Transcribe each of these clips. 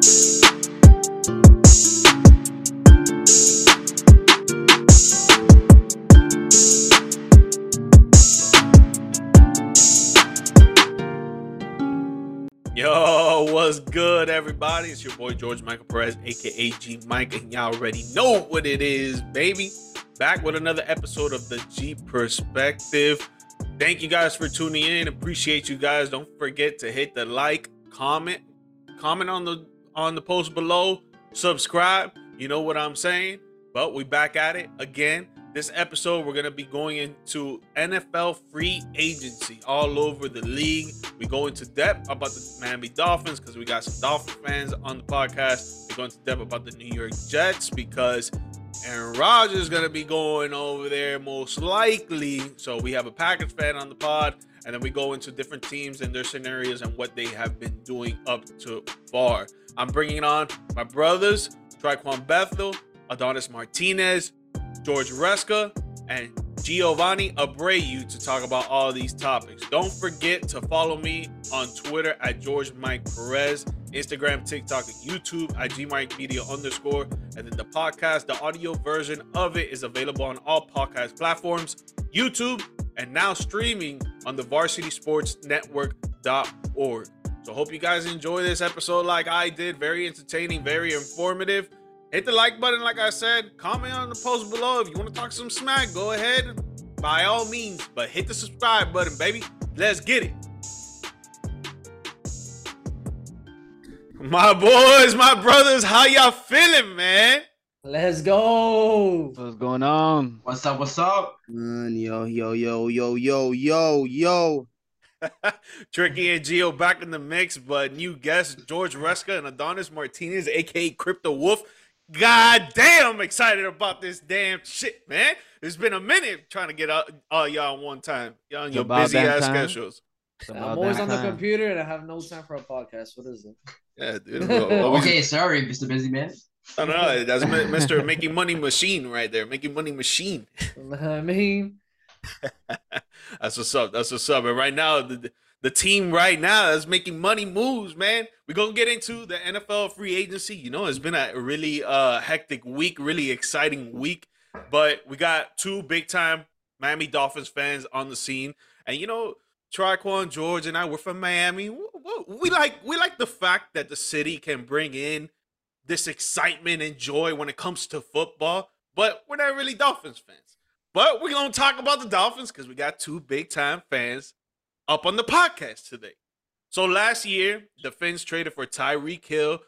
Yo, what's good, everybody? It's your boy George Michael Perez, aka G Mike, and y'all already know what it is, baby. Back with another episode of the G Perspective. Thank you guys for tuning in. Appreciate you guys. Don't forget to hit the like, comment, comment on the on the post below, subscribe. You know what I'm saying? But we back at it again. This episode, we're gonna be going into NFL free agency all over the league. We go into depth about the Miami Dolphins because we got some Dolphin fans on the podcast. We go into depth about the New York Jets because Aaron Rodgers is gonna be going over there most likely. So we have a Packers fan on the pod, and then we go into different teams and their scenarios and what they have been doing up to far. I'm bringing on my brothers, Triqon Bethel, Adonis Martinez, George Ruesca, and Giovanni Abreu to talk about all these topics. Don't forget to follow me on Twitter at George Mike Perez, Instagram, TikTok, and YouTube at GMike Media underscore. And then the podcast, the audio version of it is available on all podcast platforms, YouTube, and now streaming on the Varsity Sports Network.org. So hope you guys enjoy this episode like I did. Very entertaining, very informative. Hit the like button, like I said. Comment on the post below if you want to talk some smack. Go ahead, by all means. But hit the subscribe button, baby. Let's get it. My boys, my brothers, how y'all feeling, man? Let's go. What's going on? What's up? What's up? Man, yo, yo, yo, yo, yo, yo, yo. Tricky and Gio back in the mix, but new guests George Ruesca and Adonis Martinez, aka Crypto Wolf. God damn, I'm excited about this damn shit, man. It's been a minute trying to get all, all y'all one time. Y'all on your busy ass time. schedules. I'm always on the time. computer and I have no time for a podcast. What is it? Yeah, dude. Okay, sorry, Mr. Busy Man. I don't know. That's Mr. Making Money Machine right there. Making Money Machine. I mean, That's what's up. That's what's up. And right now, the, the team right now is making money moves, man. We're gonna get into the NFL free agency. You know, it's been a really uh hectic week, really exciting week. But we got two big time Miami Dolphins fans on the scene. And you know, Triqon, George, and I, we're from Miami. We like we like the fact that the city can bring in this excitement and joy when it comes to football, but we're not really Dolphins fans. But we're gonna talk about the Dolphins because we got two big time fans up on the podcast today. So last year, the Fins traded for Tyreek Hill.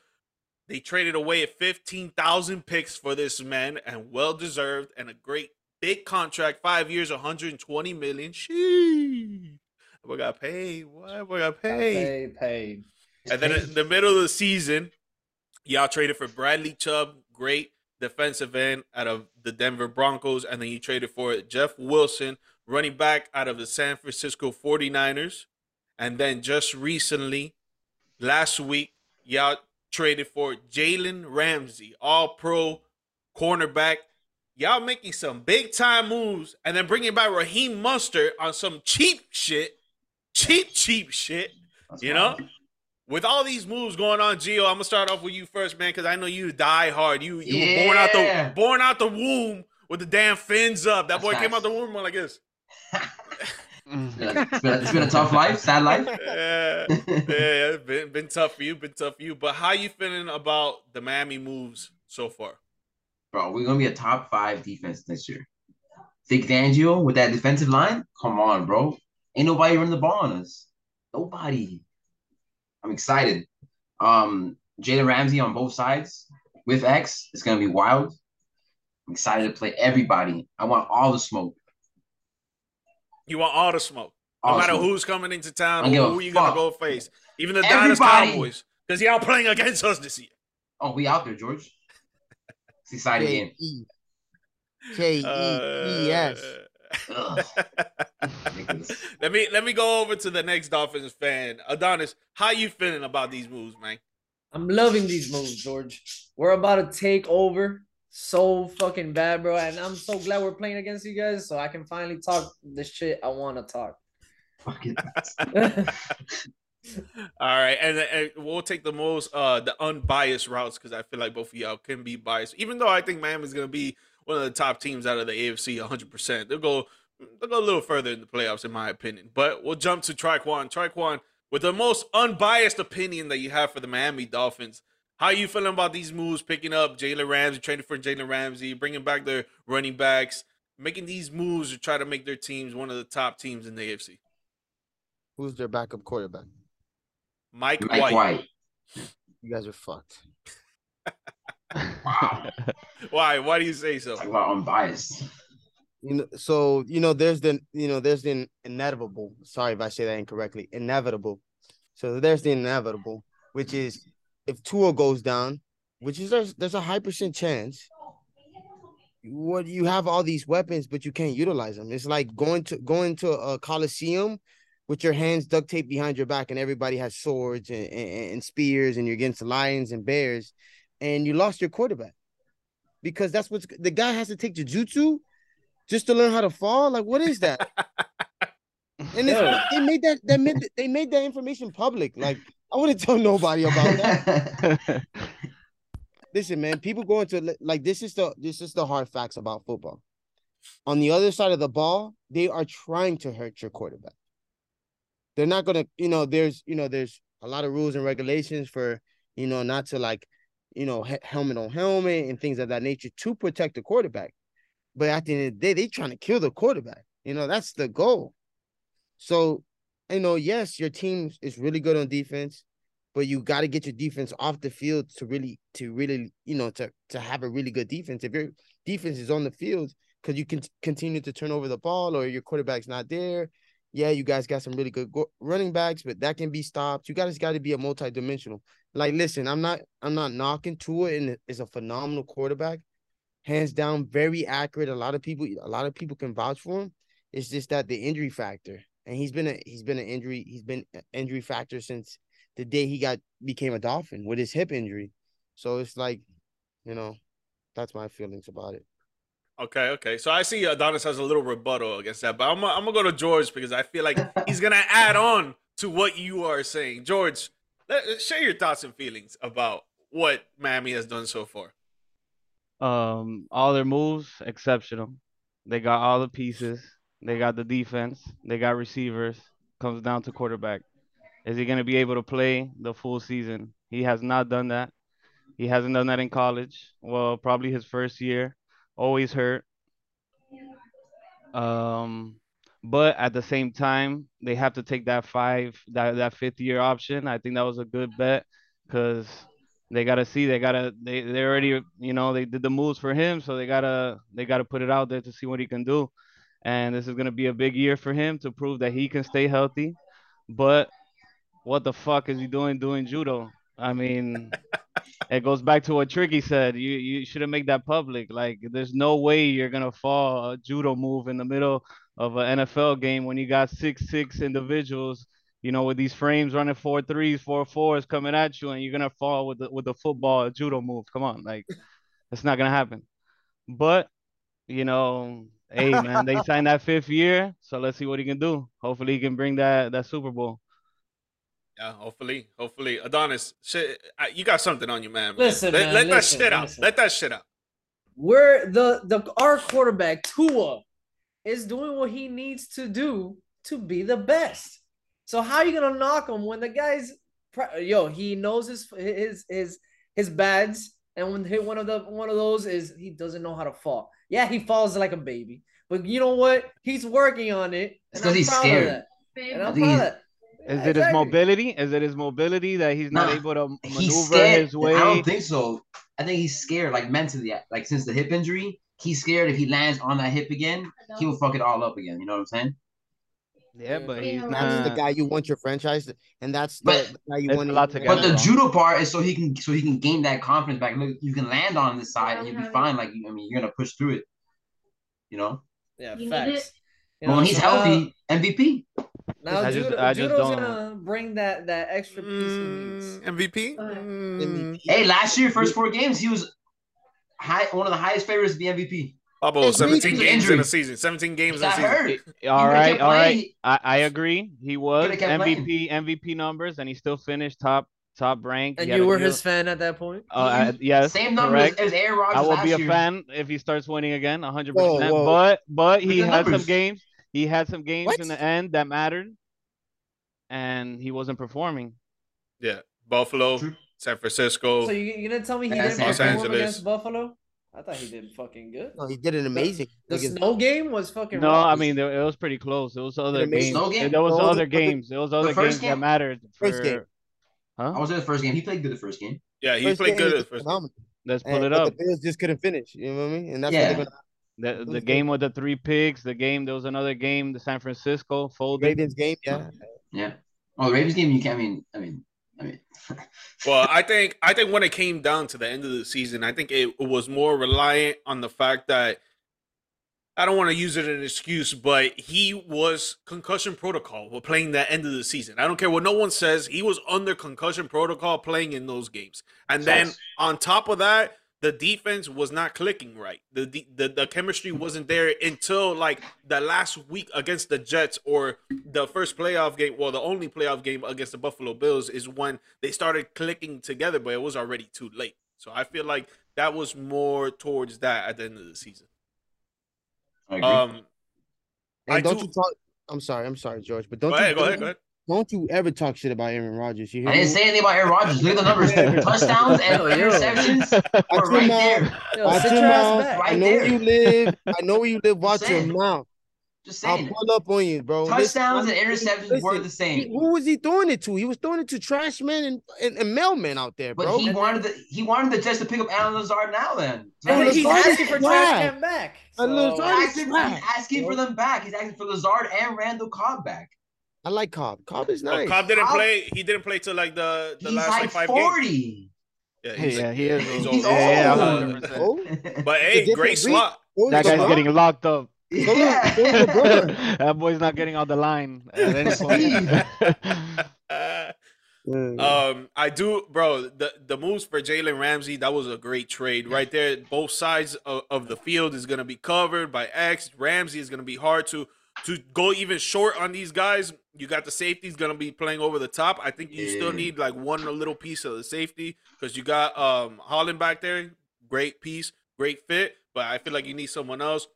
They traded away at 15,000 picks for this man, and well deserved, and a great big contract, five years, 120 million. Sheesh. We got paid. What? We got paid. paid, paid. And then in the middle of the season, y'all traded for Bradley Chubb, great defensive end out of the Denver Broncos. And then you traded for Jeff Wilson, running back out of the San Francisco 49ers. And then just recently, last week, y'all traded for Jalen Ramsey, all pro cornerback. Y'all making some big time moves and then bringing back Raheem Mostert on some cheap shit. Cheap, cheap shit. That's You know? With all these moves going on, Gio, I'm gonna start off with you first, man, because I know you die hard. You you were born out the born out the womb with the damn fins up. That That's boy came out the womb like this. It's been, a, it's been a- it's been a tough life, sad life. Yeah, yeah, it's been been tough for you, been tough for you. But how you feeling about the Miami moves so far? Bro, we're gonna be a top five defense next year. Vic Fangio with that defensive line? Come on, bro. Ain't nobody running the ball on us. Nobody. I'm excited. Um, Jalen Ramsey on both sides with X is gonna be wild. I'm excited to play everybody. I want all the smoke. You want all the smoke, no All the matter smoke. who's coming into town, I who, a you gonna go face, even the Dallas Cowboys, because y'all playing against us this year. Oh, we out there, George. It's exciting game. K-E. K-E-E-S. Ugh. Ridiculous. Let me let me go over to the next Dolphins fan. Adonis, how you feeling about these moves, man? I'm loving these moves, George. We're about to take over so fucking bad, bro. And I'm so glad we're playing against you guys so I can finally talk the shit I want to talk. Fucking All right, and, and we'll take the most uh the unbiased routes because I feel like both of y'all can be biased. Even though I think Miami's gonna be one of the top teams out of the AFC 100. percent They'll go they'll go a little further in the playoffs, in my opinion. But we'll jump to Triqon. Triqon, with the most unbiased opinion that you have for the Miami Dolphins, how are you feeling about these moves? Picking up Jalen Ramsey, trading for Jalen Ramsey, bringing back their running backs, making these moves to try to make their teams one of the top teams in the AFC. Who's their backup quarterback? Mike, Mike White. White. You guys are fucked. Wow. Why? Why do you say so? Talk about unbiased. You know, so you know, there's the you know, there's the inevitable. Sorry if I say that incorrectly. Inevitable. So there's the inevitable, which is if Tua goes down, which is there's there's a high percent chance. What you have all these weapons, but you can't utilize them. It's like going to going to a coliseum with your hands duct taped behind your back, and everybody has swords and, and, and spears, and you're against lions and bears, and you lost your quarterback because that's what's the guy has to take jujutsu just to learn how to fall. Like, what is that? And it's, Yeah. they made that they made they made that information public. Like, I wouldn't tell nobody about that. Listen, man, people go into like this is the this is the hard facts about football. On the other side of the ball, they are trying to hurt your quarterback. They're not gonna, you know, there's you know, there's a lot of rules and regulations for you know not to like, you know, he- helmet on helmet and things of that nature to protect the quarterback. But at the end of the day, they trying to kill the quarterback. You know, that's the goal. So, you know, yes, your team is really good on defense, but you got to get your defense off the field to really, to really, you know, to to have a really good defense. If your defense is on the field, because you can continue to turn over the ball or your quarterback's not there. Yeah, you guys got some really good go- running backs, but that can be stopped. You guys got to be a multi-dimensional. Like, listen, I'm not, I'm not knocking Tua, and is a phenomenal quarterback, hands down, very accurate. A lot of people, a lot of people can vouch for him. It's just that the injury factor, and he's been a, he's been an injury, he's been injury factor since the day he got became a Dolphin with his hip injury. So it's like, you know, that's my feelings about it. Okay, okay. So I see Adonis has a little rebuttal against that, but I'm, gonna- I'm gonna go to George because I feel like he's gonna add on to what you are saying. George, let, share your thoughts and feelings about what Miami has done so far. Um, all their moves exceptional. They got all the pieces. They got the defense. They got receivers. Comes down to quarterback. Is he gonna be able to play the full season? He has not done that. He hasn't done that in college. Well, probably his first year. Always hurt. Um, but at the same time, they have to take that five, that that fifth year option. I think that was a good bet because they gotta see, they gotta, they they already, you know, they did the moves for him, so they gotta they gotta put it out there to see what he can do. And this is gonna be a big year for him to prove that he can stay healthy. But what the fuck is he doing doing judo? I mean, it goes back to what Tricky said. You you shouldn't make that public. Like, there's no way you're gonna fall a judo move in the middle of an NFL game when you got six six individuals, you know, with these frames running four threes, four fours coming at you, and you're gonna fall with the with the football judo move. Come on, like, it's not gonna happen. But you know, hey man, they signed that fifth year, so let's see what he can do. Hopefully, he can bring that that Super Bowl. Yeah, hopefully, hopefully, Adonis, shit, you got something on you, man. man. Listen, let, man, let listen, that shit out. listen. Let that shit out. We're the the our quarterback Tua is doing what he needs to do to be the best. So how are you gonna knock him when the guy's pre- yo? He knows his his his his bads, and when hit one of the one of those is he doesn't know how to fall. Yeah, he falls like a baby, but you know what? He's working on it. It's and 'cause I'm he's proud of scared. that. And I I'm think proud of that. Is Yeah, it his mobility? Is it his mobility that he's not Nah, able to He's maneuver his way? I don't think so. I think he's scared, like mentally, like since the hip injury, he's scared if he lands on that hip again, he will fuck it all up again. You know what I'm saying? Yeah, but he's That's not. the guy you want your franchise, to- and that's the, But- the guy you want. a lot you to want But the Yeah. judo part is so he can so he can gain that confidence back. Look, you can land on this side and you'll be fine. Like I mean, you're gonna push through it. You know, Yeah, You facts. You know, when he's so now- healthy, MVP. Now, I just- judo, I just judo's don't- gonna bring that that extra piece he needs. Mm, MVP. Mm, Hey, last year, first four games, he was high one of the highest favorites to be MVP. Pablo, It's 17 recent games in injury. a season. 17 games He in a got season. hurt. All would've right, kept all right. I, I agree. He was Would've playing. MVP MVP numbers, and he still finished top top rank. And you were good- his fan at that point. Uh, I- yes, Same numbers correct. as Aaron Rodgers I will last be a year. fan if he starts winning again, 100. percent whoa. But but he Look at had some games. He had some games What? in the end that mattered, and he wasn't performing. Yeah. Buffalo, San Francisco. So you, are gonna tell me he didn't Los perform Angeles. against Buffalo? I thought he did fucking good. No, he did an amazing. The against- snow game was fucking. No, rough. I mean there, it was pretty close. It was other games. Snow game? There was No, other the- the- games. There was other first games that game? mattered. First for- Huh? I was in the first game. He played good the first game. yeah, he First played game good was at the first. phenomenal. Let's pull And- it up. The Bills just couldn't finish. You know what I mean? And that's Yeah. what gonna. The the game with the three picks. The game. There was another game. The San Francisco folded. Ravens game, yeah. Yeah. Oh, the Ravens game. You can't. I mean. I mean. I mean. Well, I think I think when it came down to the end of the season, I think it was more reliant on the fact that I don't want to use it as an excuse, but he was concussion protocol while playing that end of the season. I don't care what no one says. He was under concussion protocol playing in those games, and then on top of that, the defense was not clicking right. The, the the the chemistry wasn't there until like the last week against the Jets or the first playoff game. Well, the only playoff game against the Buffalo Bills is when they started clicking together, but it was already too late. So I feel like that was more towards that at the end of the season. I agree. Um, And I don't do- you talk? I'm sorry, I'm sorry, George, but don't go you ahead, go ahead, go ahead. Don't you ever talk shit about Aaron Rodgers? You hear I didn't me? say anything about Aaron Rodgers. Look at the numbers. Touchdowns and Yo, yo. interceptions Watch are your right mouth. there. Yo, Watch your your mouth. back. I Right know where you live. I know where you live. Watch your mouth. Just I'll pull up on you, bro. Touchdowns Listen, and interceptions were the he- same. who was he throwing it to? He was throwing it to trash men and, and, and mailmen out there, bro. But bro. he And- wanted the he wanted the Jets to pick up Allen Lazard now. Then Bro, And he's Lazard is asking for trash. trash can back. Uh, Lazard is He's asking, he's asking for them back. He's asking for Lazard and Randall Cobb back. I like Cobb. Cobb is Oh, nice. Cobb didn't Cobb- play. He didn't play till like the the He's last like like five games. forty. Yeah, he's, yeah, he is. He's old. Yeah, yeah, old. 100%. Oh, But hey, great breed. slot. That guy's LeBron. getting locked up. So is- so is Yeah. That boy's not getting on the line at any point. Uh, Um, I do, bro. The the moves for Jalen Ramsey that was a great trade right there. Both sides of, of the field is gonna be covered by X. Ramsey is gonna be hard to to go even short on these guys. You got the safeties gonna be playing over the top. I think you still need like one little piece of the safety because you got um Holland back there. Great piece, great fit, but I feel like you need someone else.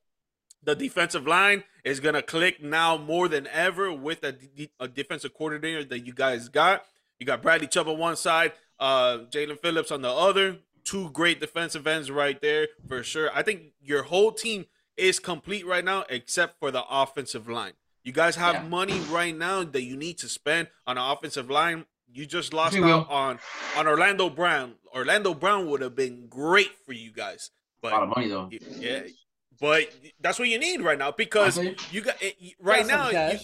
The defensive line is gonna click now more than ever with a defensive coordinator that you guys got. You got Bradley Chubb on one side, uh, Jaelan Phillips on the other. Two great defensive ends right there for sure. I think your whole team is complete right now, except for the offensive line. You guys have Yeah. money right now that you need to spend on the offensive line. You just lost We will. out on on Orlando Brown. Orlando Brown would have been great for you guys, but A lot of money though. yeah, but that's what you need right now because you got eh, right got now. You,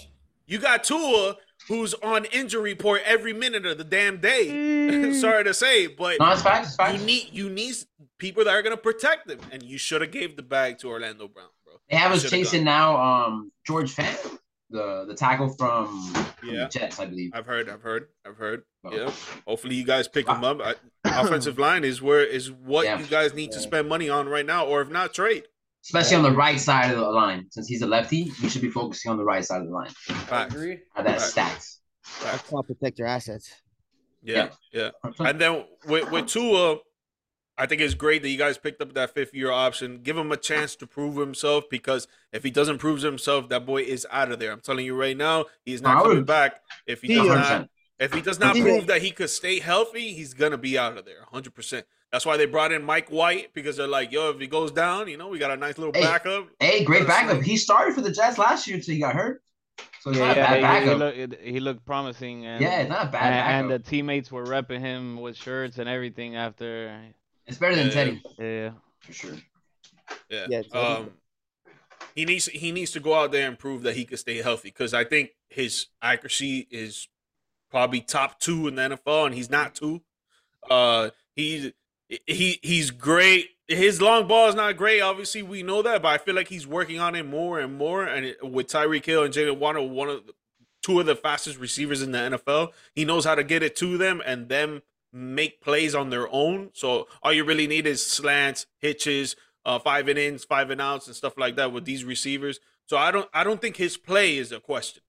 you got Tua, who's on injury report every minute of the damn day. Sorry to say, but No, it's facts. It's you need you need people that are gonna protect them, and you should have gave the bag to Orlando Brown, bro. They have us chasing now. Um, George Fant, the the tackle from, from Yeah. the Jets, I believe. I've heard, I've heard, I've heard. Oh. Yeah. Hopefully, you guys pick him up. I, offensive line is where is what Yeah. you guys need to spend money on right now, or if not, trade. Especially on the right side of the line, since he's a lefty, we should be focusing on the right side of the line. I Facts. agree. How that Right. stacks. That's how to protect your assets. Yeah, yeah. And then with with Tua, I think it's great that you guys picked up that fifth year option. Give him a chance to prove himself because if he doesn't prove himself, that boy is out of there. I'm telling you right now, he's not I would- coming back. If he He does not, 100%. if he does not prove that he could stay healthy, he's gonna be out of there, 100. percent That's why they brought in Mike White because they're like, yo, if he goes down, you know, we got a nice little Hey. backup. Hey, great backup. He started for the Jets last year until he got hurt. So Yeah, not a yeah, bad he, he, looked, he looked promising, and yeah, it's not a bad and, and the teammates were repping him with shirts and everything after. it's better than Yeah. Teddy Yeah, for sure. Yeah. Yeah, um, he needs he needs to go out there and prove that he can stay healthy because I think his accuracy is probably top two in the NFL, and he's not two. Uh, he's he he's great. His long ball is not great. Obviously, we know that, but I feel like he's working on it more and more. And it, with Tyreek Hill and Jalen Warner, one of the, two of the fastest receivers in the NFL, he knows how to get it to them and them make plays on their own. So all you really need is slants, hitches, uh, five and ins, five and outs, and stuff like that with these receivers. So I don't I don't think his play is a question,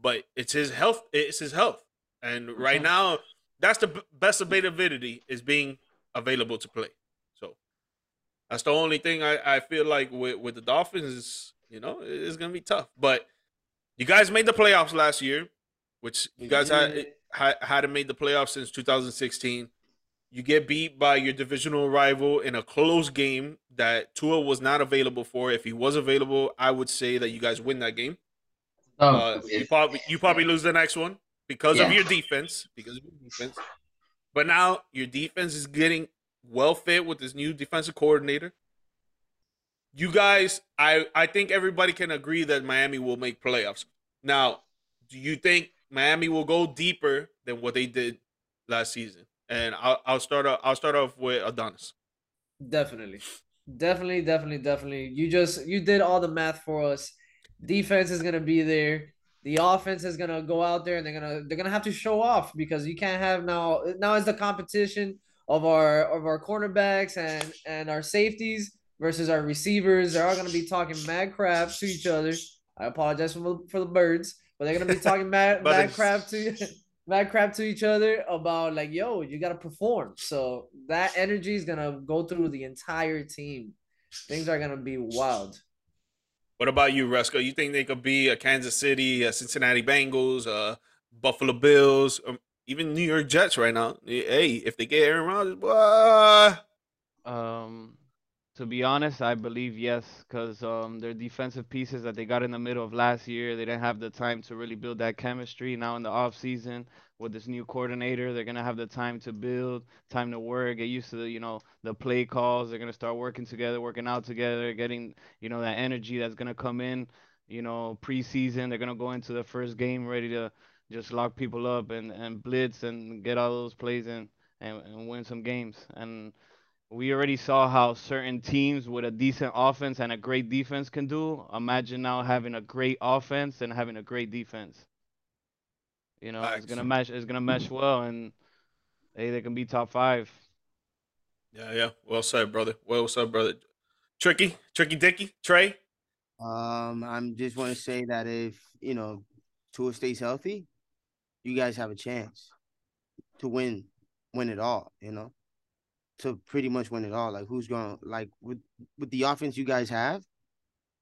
but it's his health. It's his health, and right now that's the b- best availability is being available to play. So that's the only thing I, I feel like with with the Dolphins is you know it's gonna be tough. But you guys made the playoffs last year, which you guys had, did. had hadn't made the playoffs since 2016. You get beat by your divisional rival in a close game that Tua was not available for. If he was available, I would say that you guys win that game. Oh, Uh, you probably you probably lose the next one because of your defense. Because of your defense. But now your defense is getting well fit with this new defensive coordinator. You guys, I I think everybody can agree that Miami will make playoffs. Now, do you think Miami will go deeper than what they did last season? And I'll I'll start off, I'll start off with Adonis. Definitely. Definitely, definitely, definitely. You just you did all the math for us. Defense is gonna be there. The offense is gonna go out there and they're gonna they're gonna have to show off because you can't have now now is the competition of our of our cornerbacks and and our safeties versus our receivers. They're all gonna be talking mad crap to each other. I apologize for the, for the birds, but they're gonna be talking mad mad crap to mad crap to each other about like, yo, you gotta perform. So that energy is gonna go through the entire team. Things are gonna be wild. What about you, Resco? You think they could be a Kansas City, a Cincinnati Bengals, uh, Buffalo Bills, um, even New York Jets right now? Hey, if they get Aaron Rodgers, boy, Um, to be honest, I believe yes, because um, their defensive pieces that they got in the middle of last year, they didn't have the time to really build that chemistry. Now in the off season with this new coordinator, they're gonna have the time to build, time to work, get used to the you know the play calls. They're gonna start working together, working out together, getting you know that energy that's gonna come in. You know, preseason, they're gonna go into the first game ready to just lock people up and and blitz and get all those plays in and, and win some games and we already saw how certain teams with a decent offense and a great defense can do. Imagine now having a great offense and having a great defense. You know, Facts. it's gonna mesh. It's gonna mesh well, and hey, they can be top five. yeah, yeah. Well said, brother. Well said, brother. Tricky, Tricky Dicky, Trey. Um, I'm just want to say that if you know Tua stays healthy, you guys have a chance to win, win it all. You know, to pretty much win it all. Like who's going to like with with the offense you guys have,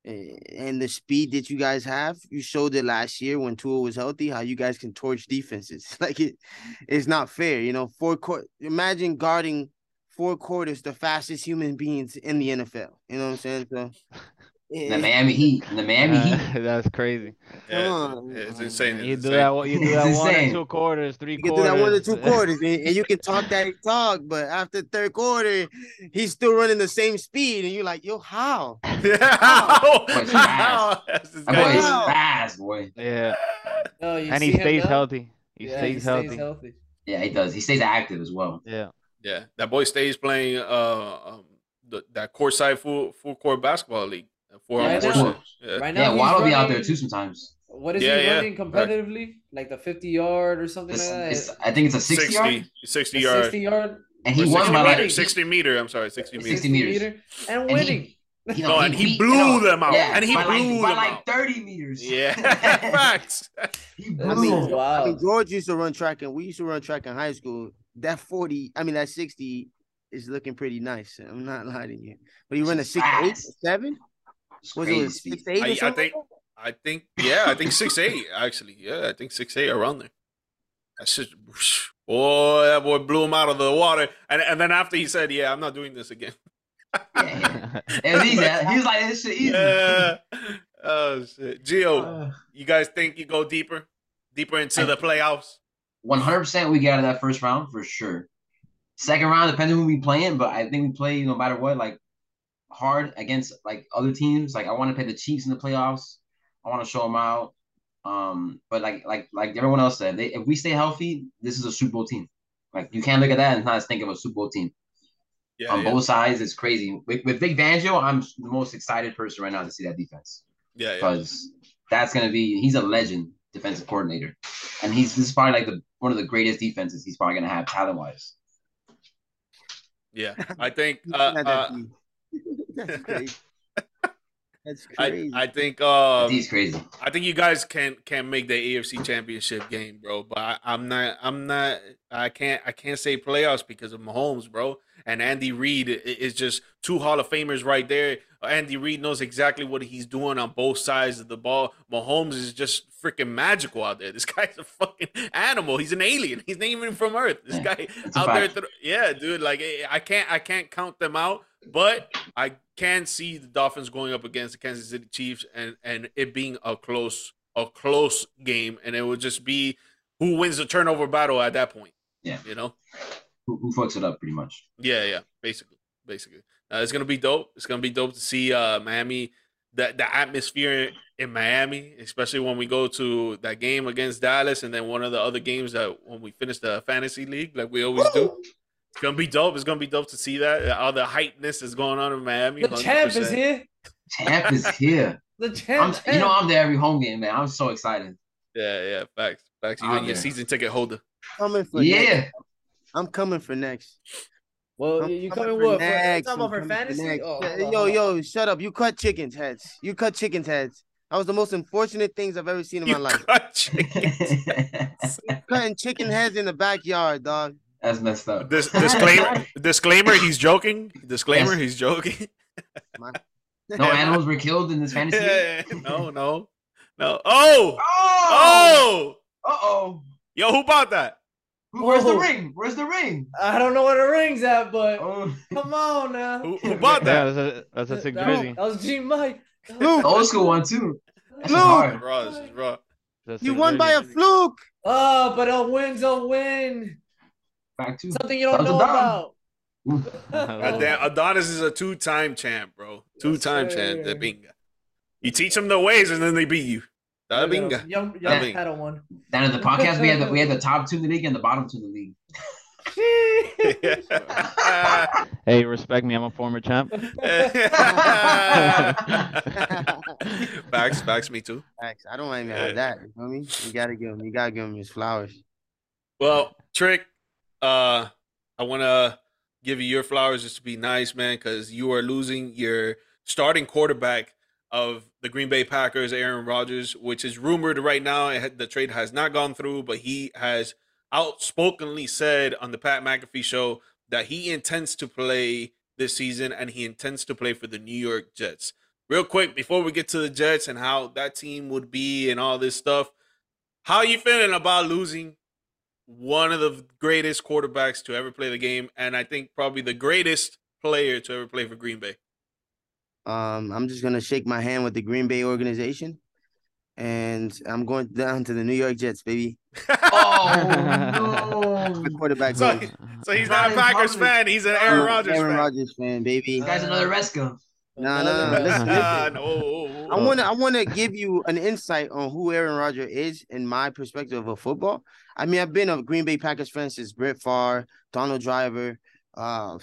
and the speed that you guys have. You showed it last year when Tua was healthy. How you guys can torch defenses. Like it, it's not fair. You know, four court. Imagine guarding four quarters the fastest human beings in the NFL. You know what I'm saying? So. The eh, Miami Heat, the Miami Heat. That's crazy. Yeah, on, it's man. insane. You It's do insane. that. one- You do that one and insane. two quarters, three You can do that one or two quarters, and, and you can talk that talk, but after third quarter, he's still running the same speed, and you're like, yo, how? Yeah. Boy's fast. That's this That guy. boy is Wow. fast, boy. Yeah, No, you and see he stays now? healthy. He Yeah, stays healthy. healthy. Yeah, he does. He stays active as well. Yeah. Yeah, that boy stays playing uh um, the, that courtside full full court basketball league. Four on Right four now- shit. Yeah. Right now, Yeah, he's Waddle be out there too sometimes. What is Yeah, he yeah, running correct. competitively? Like the 50 yard or something It's, like that? it's, I think it's a 60, 60, yard, 60 yard. 60 yard. and he won by meter, like 60 meter. I'm sorry, 60 meter. 60 meters. and And he- winning. You know, No, and he beat- blew you know, them out. Yeah, And he by like, blew by like out. 30 meters. Yeah, facts. he That's I blew mean, them. I mean, George used to run track, and we used to run track in high school. That 40, I mean, that 60 is looking pretty nice. I'm not lying to you. But he ran a It's 6 8, fast. 7? It's Was it speed. 6 8 I- I or something? think- I think, yeah, I think six eight actually. Yeah, I think six eight around there. That's just, boy, that boy blew him out of the water. And and then after he said, "Yeah, I'm not doing this again." Yeah, yeah. It was easy. He was like, this shit easy. Yeah. Oh shit, Gio, Uh, you guys think you go deeper, deeper into the playoffs? 100% we get out of that first round for sure. Second round, depends on who we playing, but I think we play no matter what, like hard against like other teams. Like I want to play the Chiefs in the playoffs. I want to show them out. Um, but like like like everyone else said, they, if we stay healthy, this is a Super Bowl team. Like you can't look at that and not think of a Super Bowl team. Yeah, on yeah, both sides, it's crazy. With, with Vic Fangio, I'm the most excited person right now to see that defense yeah, yeah. because that's gonna be he's a legend defensive coordinator, and he's this is probably like the one of the greatest defenses he's probably gonna have talent wise. yeah. I think uh, uh, that deep. That's crazy. That's I, crazy. I think um, He's crazy. I think you guys can can make the AFC Championship game, bro. But I, I'm not. I'm not. I can't. I can't say playoffs because of Mahomes, bro. And Andy Reid is just two Hall of Famers right there. Andy Reid knows exactly what he's doing on both sides of the ball. Mahomes is just freaking magical out there. This guy's a fucking animal. He's an alien. He's not even from Earth. This Yeah, guy out there. thro- yeah, dude. Like eh, I can't. I can't count them out. But I can see the Dolphins going up against the Kansas City Chiefs and and it being a close a close game, and it would just be who wins the turnover battle at that point. Yeah. you know. Who, who fucks it up pretty much? Yeah, yeah. Basically, basically, uh, it's gonna be dope. It's gonna be dope to see uh Miami. The, the atmosphere in Miami, especially when we go to that game against Dallas, and then one of the other games that when we finish the fantasy league, like we always do. It's gonna be dope. It's gonna be dope to see that all the hypeness is going on in Miami. The champ is here. Champ is here. The I'm, champ. you know, I'm there every home game, man. I'm so excited. Yeah, yeah, facts, facts. You Out and your season ticket holder. coming for next. Yeah. I'm coming for next. well, I'm you you coming coming for what? For, you next. talking I'm about for coming for fantasy? next. Oh, Yeah, hold on, yo, oh. yo, shut up. You cut chickens' heads. You cut chickens' heads. That was the most unfortunate things I've ever seen in You my life. cut. Cutting chicken heads in the backyard, dog. That's messed up. Dis- disclaimer, disclaimer. He's joking. Disclaimer. Yes. He's joking. No animals were killed in this fantasy. league? no, no, no. Oh, Oh! oh, Uh oh. yo, who bought that? Where's the ring? Where's the ring? I don't know where the ring's at, but Oh. come on now. Who, who bought Yeah, that? that's a that's a sick that, jersey. that was G Mike. Luke, Old school one too. That's just Luke. hard. Raw, this is raw. That's a you won by a fluke. Oh, but a win's a win. Back two. Something you don't know about. Goddamn, Adonis is a two-time champ, bro. Two-time champ. sir. The binga. You teach them the ways, and then they beat you. The binga. Young, That young bing. pedal one. Down at the podcast, we had the we had the top two in the league and the bottom two in the league. Hey, respect me. I'm a former champ. facts, facts. Me too. Facts. I don't even have that. You know what I mean? You gotta give him. You gotta give him his flowers. Well, Trick, uh, I want to give you your flowers just to be nice, man, because you are losing your starting quarterback of the Green Bay Packers, Aaron Rodgers, which is rumored right now. The trade has not gone through, but he has outspokenly said on the Pat McAfee show that he intends to play this season and he intends to play for the New York Jets. Real quick, before we get to the Jets and how that team would be and all this stuff, how you feeling about losing one of the greatest quarterbacks to ever play the game, and I think probably the greatest player to ever play for Green Bay. Um, I'm just gonna shake my hand with the Green Bay organization, and I'm going down to the New York Jets, baby. Oh The quarterback so, goes. so he's Not not a Packers public. fan; he's an Aaron a Rodgers Aaron fan. Rodgers fan, baby. This guy's another Ruesca. No, no, no. Listen, listen. no, I want to I want to give you an insight on who Aaron Rodgers is in my perspective of football. I mean, I've been a Green Bay Packers fan since Brett Favre, Donald Driver, uh,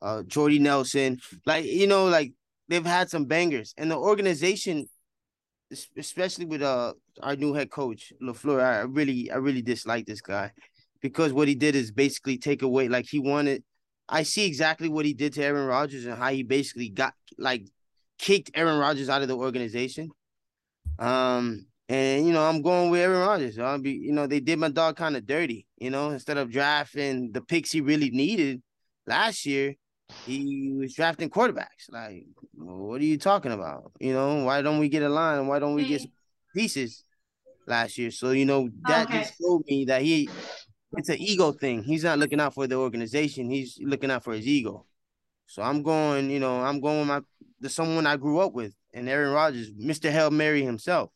uh, Jordy Nelson. Like you know, like they've had some bangers, and the organization, es- especially with uh our new head coach LaFleur, I really I really dislike this guy because what he did is basically take away like he wanted. I see exactly what he did to Aaron Rodgers and how he basically got like kicked Aaron Rodgers out of the organization. Um, and you know, I'm going with Aaron Rodgers. I'll be, you know, they did my dog kind of dirty, you know, instead of drafting the picks he really needed last year, he was drafting quarterbacks. Like, what are you talking about? You know, why don't we get a line? Why don't we get hmm. some pieces last year? So, you know, that Okay. just showed me that he it's an ego thing. He's not looking out for the organization, he's looking out for his ego. So I'm going, you know, I'm going with my the someone I grew up with, and Aaron Rodgers, Mr. Hail Mary himself.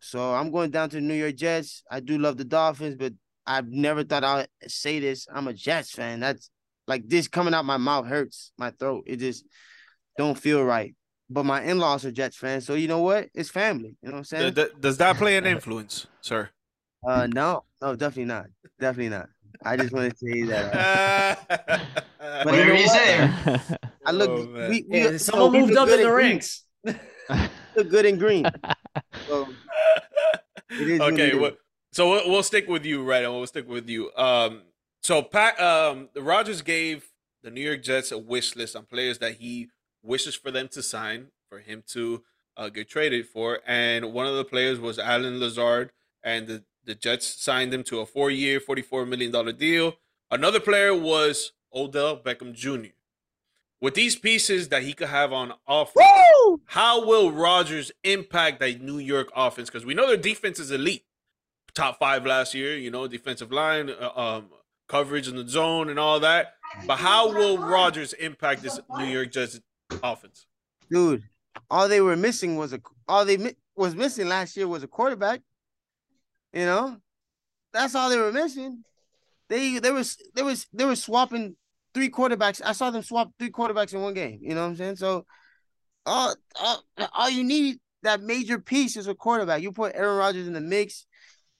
So I'm going down to the New York Jets. I do love the Dolphins, but I've never thought I'd say this. I'm a Jets fan. That's like this coming out my mouth hurts my throat. It just don't feel right. But my in-laws are Jets fans, so you know what? It's family. You know what I'm saying? Th- th- does that play an influence, sir? Uh, no, no, definitely not. Definitely not. I just want to say that. Uh, But Whatever you know you what? say. I look. Oh, we, we, Yeah, you someone know, moved up in the ranks. Look good in green. So it is okay, it is. well, so we'll, we'll stick with you, right? And we'll stick with you. Um, so Pat, um, Rodgers gave the New York Jets a wish list on players that he wishes for them to sign for him to uh, get traded for, and one of the players was Allen Lazard, and the, the Jets signed him to a four-year, forty-four million dollar deal. Another player was Odell Beckham Jr. With these pieces that he could have on offense, Woo! how will Rodgers impact that New York offense? Because we know their defense is elite, top five last year. You know, defensive line, uh, um, coverage in the zone, and all that. But how will Rodgers impact this New York Jets offense? Dude, all they were missing was a all they mi- was missing last year was a quarterback. You know, that's all they were missing. They they was they was they were swapping three quarterbacks. I saw them swap three quarterbacks in one game. You know what I'm saying? So, all all, all you need that major piece is a quarterback. You put Aaron Rodgers in the mix.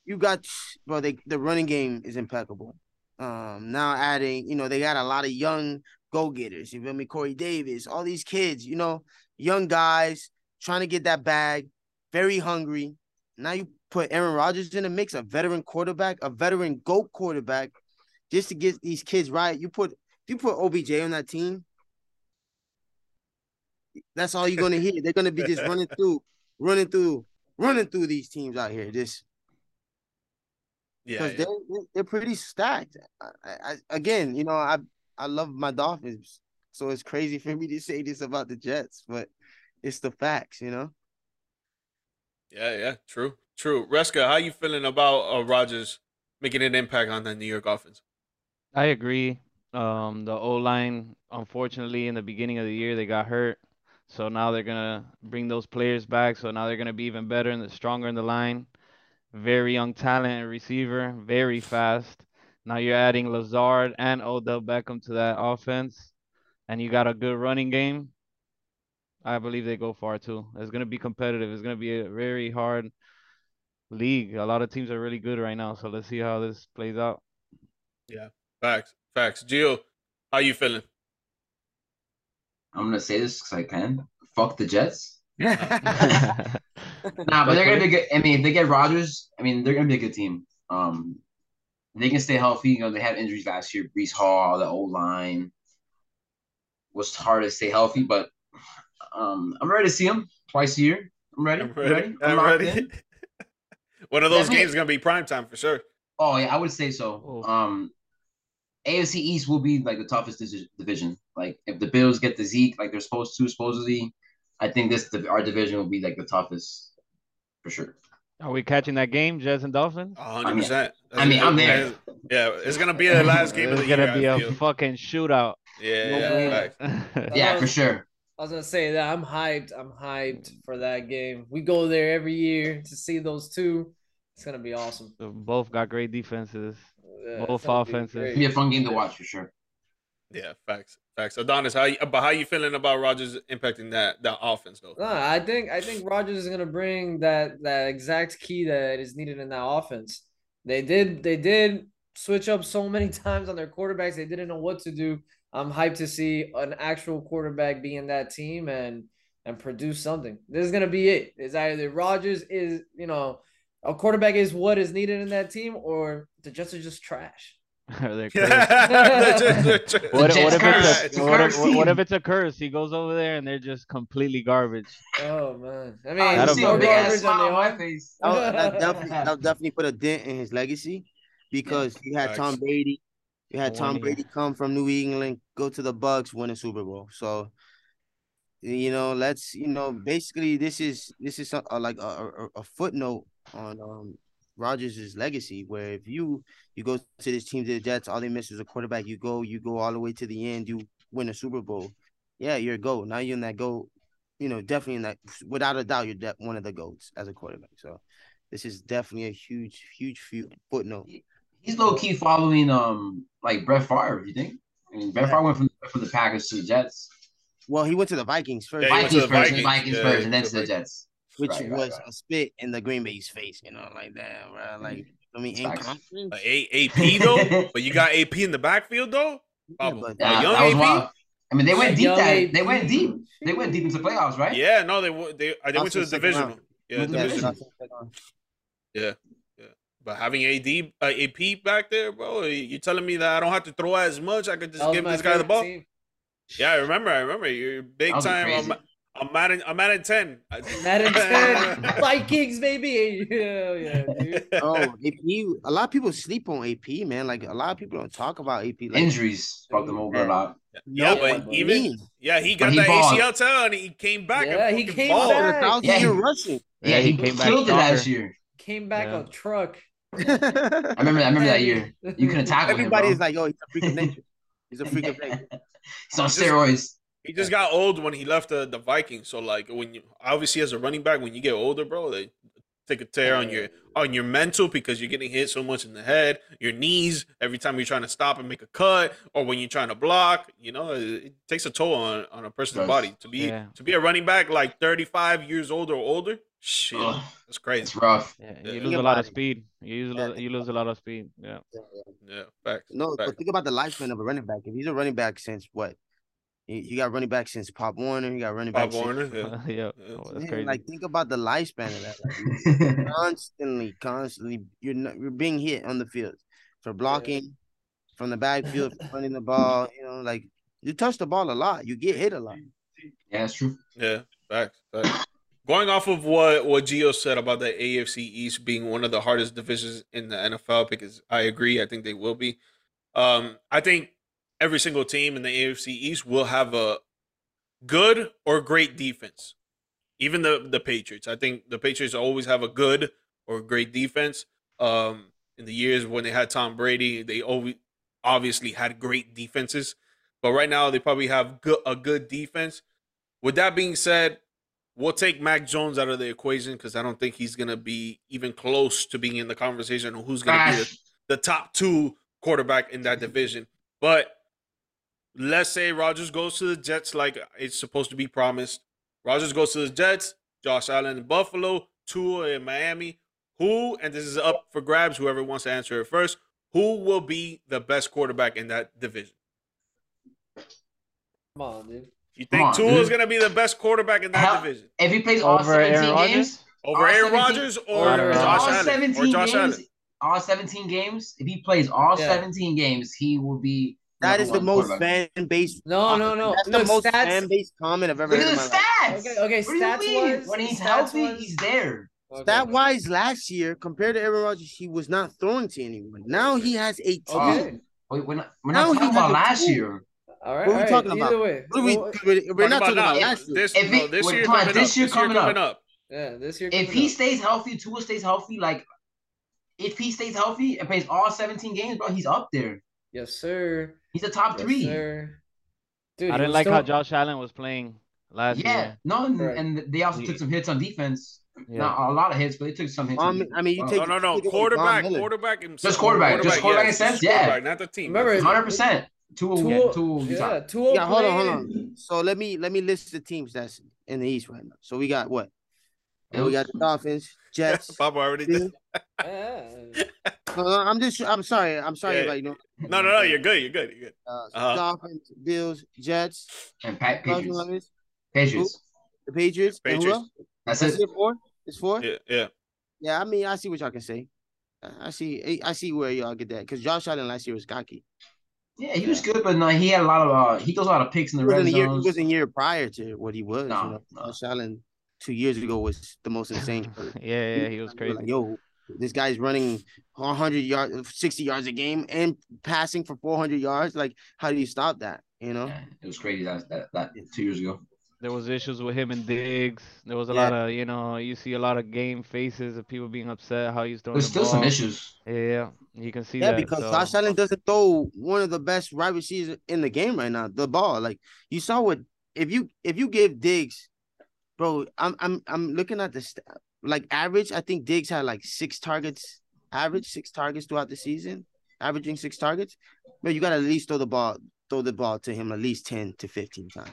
You got bro. They the running game is impeccable. Um, now adding, you know, they got a lot of young go getters. You feel me? Corey Davis, all these kids, you know, young guys trying to get that bag, very hungry. Now you put Aaron Rodgers in the mix, a veteran quarterback, a veteran GOAT quarterback, just to get these kids right. You put you put OBJ on that team. That's all you're gonna hear. They're gonna be just running through, running through, running through these teams out here. Just Yeah, because they're they're pretty stacked. I, I, again, you know, I I love my Dolphins, so it's crazy for me to say this about the Jets, but it's the facts, you know. yeah, yeah. True, true. Ruesca, how you feeling about uh, Rodgers making an impact on the New York offense? I agree. Um, the O line, unfortunately, in the beginning of the year, they got hurt. So now they're gonna bring those players back. So now they're gonna be even better and stronger in the line. Very young talent and receiver, very fast. Now you're adding Lazard and Odell Beckham to that offense, and you got a good running game. I believe they go far too. It's gonna be competitive. It's gonna be a very hard league. A lot of teams are really good right now. So let's see how this plays out. Yeah, facts, facts. Gio, how you feeling? I'm gonna say this because I can. Fuck the Jets. Yeah, Nah, but they're gonna be good. I mean, if they get Rodgers, I mean, they're gonna be a good team. Um, they can stay healthy. You know, they had injuries last year. Breece Hall, the old line was hard to stay healthy, but um, I'm ready to see them twice a year. I'm ready. I'm I'm ready. ready. I'm locked ready. One of those Definitely. games is gonna be prime time for sure. Oh yeah, I would say so. Oh. Um, AFC East will be like the toughest division. Like if the Bills get the Zeke like they're supposed to, supposedly, I think this our division will be like the toughest for sure. Are we catching that game, Jets and Dolphins? Hundred percent. I mean, I'm there. Yeah, it's gonna be the last game of It's gonna be I a feel. fucking shootout. Yeah, No yeah, Yeah, for sure. I was gonna say that I'm hyped. I'm hyped for that game. We go there every year to see those two. It's gonna be awesome. Both got great defenses. Yeah, Both gonna be offenses. great. Be a fun game to watch for sure. Yeah, facts, facts. Adonis, how you, but how you feeling about Rodgers impacting that that offense though? No, I think I think Rodgers is gonna bring that that exact key that is needed in that offense. They did they did switch up so many times on their quarterbacks. They didn't know what to do. I'm hyped to see an actual quarterback be in that team and and produce something. This is gonna be it. It's either Rodgers is you know a quarterback is what is needed in that team, or the Jets are just trash. They're cursed. What, what if curse. it's It's a, a what, if, curse what if it's a curse? He goes over there and they're just completely garbage. Oh man, I mean, Oh, you That'll see be a big ass smile on my face. That'll, that definitely that'll definitely put a dent in his legacy because you had Tom Brady, you had Tom. Brady come from New England, go to the Bucs, win a Super Bowl. So, you know, let's you know, basically this is this is a, a- like a, a, a footnote on um Rodgers' legacy. Where if you you go to this team to the Jets, all they miss is a quarterback. You go, you go all the way to the end, you win a Super Bowl. Yeah, you're a goat. Now you're in that goat. You know, definitely in that without a doubt, you're de- one of the goats as a quarterback. So. This is definitely a huge, huge fu- footnote. He's low key following um like Brett Favre. You think? I mean, Brett Yeah. Favre went from from the Packers to the Jets, Well, he went to the Vikings first, Yeah, he went Vikings to first, and Vikings. Vikings Yeah, first, and then to to the the Jets. Which Right, right, was right. a spit in the Green Bay's face. You know, like that, bro. Like I mean, in Facts. confidence. Uh, A- AP though, but you got AP in the backfield though. Yeah, but A Yeah, young AP? wild. I mean, they went deep. That they went deep. They went deep into playoffs, right? Yeah, no, they w- they uh, they went to the second divisional. Yeah, the yeah, divisional. division. Yeah, yeah. But having AD uh, AP back there, bro, you're telling me that I don't have to throw as much? I could just give this guy the ball. team. Yeah, I remember. I remember. You're big time. Crazy. I'm, I'm Madden. I'm Madden ten. Madden 10, Vikings, baby. Yeah, yeah, dude. Oh, AP. A lot of people sleep on AP, man. Like a lot of people don't talk about AP. Like, Injuries fucked them over a lot. Yeah, No, but but even me. yeah, he got he that balled. ACL tear and he came back. Yeah, he came balled. back. a thousand Yeah, year he- rushing. Yeah, he, came back killed it last year. Came back Yeah. a truck. I remember. I remember that year. You couldn't tackle him. Everybody bro. is like, "Yo, he's a freak of nature. He's a freak of nature." He's on Just- steroids. He just got old when he left the, the Vikings. So like when you obviously as a running back, when you get older, bro, they take a tear on your on your mental because you're getting hit so much in the head, your knees every time you're trying to stop and make a cut, or when you're trying to block. You know, it, it takes a toll on on a person's Does. body to be Yeah. to be a running back like 35 years old or older. Shit, Ugh, that's crazy. it's rough. Yeah, Yeah. you Think lose a lot of speed. You lose, a lot- you lose a lot of speed. Yeah. Yeah, facts. No, facts. but think about the lifespan of a running back. If he's a running back since what? You you got running back since Pop Warner. You got running Bob back. since- Warner. Yeah. yeah. Yeah. Oh, that's Man, crazy. Like think about the lifespan of that. Like, constantly, constantly, you're not, you're being hit on the field for blocking, from the backfield, for running the ball. You know, like you touch the ball a lot, you get hit a lot. Yeah, that's true. Yeah, facts. facts. Going off of what what Gio said about the AFC East being one of the hardest divisions in the NFL, because I agree. I think they will be. Um, I think every single team in the AFC East will have a good or great defense. Even the the Patriots. I think the Patriots always have a good or great defense. Um, in the years when they had Tom Brady, they always obviously had great defenses. But right now, they probably have good, a good defense. With that being said, we'll take Mac Jones out of the equation because I don't think he's going to be even close to being in the conversation on who's going to be the, the top two quarterback in that division. But let's say Rodgers goes to the Jets like it's supposed to be promised. Rodgers goes to the Jets, Josh Allen in Buffalo, Tua in Miami. Who, and this is up for grabs, whoever wants to answer it first, who will be the best quarterback in that division? Come on, dude. You think on, Tua is going to be the best quarterback in that Hell- division? If he plays all Over Aaron 17 Rodgers? games, Over Aaron 17 Rodgers or I don't. Josh all Allen? 17 Or Josh games, Allen? all 17 games, if he plays all Yeah. 17 games, he will be. That number is the most fan based. No, no, no. That's Look, the most stats- fan based comment I've ever Look heard in at the stats. Okay, okay, What do you stats mean? wise- when he's healthy, wise- he's there. Okay. Stat wise, last year compared to Aaron Rodgers, he was not throwing to anyone. Now he has a team. Okay. Oh, wait, we're not, we're Now not he talking about last year. All right. What are we all right, talking about? way. What are we, we're, we're not talking now. about last year. This, If no, this wait, year come on, coming this up. year This year coming up. up. Yeah, this year. If he up. stays healthy, Tua stays healthy, like if he stays healthy and plays all 17 games, bro, he's up there. Yes, sir. He's a top Yes, three. sir. Dude, I didn't was like how Josh Allen was playing last Yeah, year. no, and, Right. and they also Yeah. took some hits on defense. Yeah. Not a lot of hits, but they took some hits. Um. I mean, you Wow. take No, no, no. take Quarterback, quarterback himself. Just quarterback, just quarterback in sense, yeah. not the team. Remember- Hundred percent. Two will Tua- two Yeah, top. Tua Yeah, hold on, hold on. So let me let me list the teams that's in the East right now. So we got what? Uh, we got the Dolphins, Jets. Papa already did. Bills. Yeah. No, no, I'm just I'm sorry. I'm sorry, Yeah. like you know, No, no, no. You're good. You're good. You're good. uh, so Uh-huh. Dolphins, Bills, Jets, And Pat Patriots. Dolphins, Patriots. the Patriots, Patriots. That's That's it. it. Four. It's four. Yeah, yeah. Yeah, I mean, I see what y'all can say. I I see. I see where y'all get that because Josh Allen last year was cocky. Yeah, he was good, but no, he had a lot of uh, he throws a lot of picks in the red wasn't year. He wasn't a year prior to what he was. No, you know, no. Josh Allen two years ago was the most insane. yeah, yeah, he was crazy. Like, Yo, this guy's running 100 yards, 60 yards a game, and passing for 400 yards. Like, how do you stop that? You know, Yeah, it was crazy that, that that two years ago. There was issues with him and Diggs. There was a Yeah. lot of, you know, you see a lot of game faces of people being upset how he's throwing There's the still some issues. Yeah, you can see yeah, that. because so- Josh Allen doesn't throw one of the best wide receivers in the game right now. The ball, like you saw what if you if you give Diggs, bro, I'm I'm I'm looking at the st- like average. I think Diggs had like six targets, average six targets throughout the season, averaging six targets. But you got to at least throw the ball, throw the ball to him at least ten to fifteen times.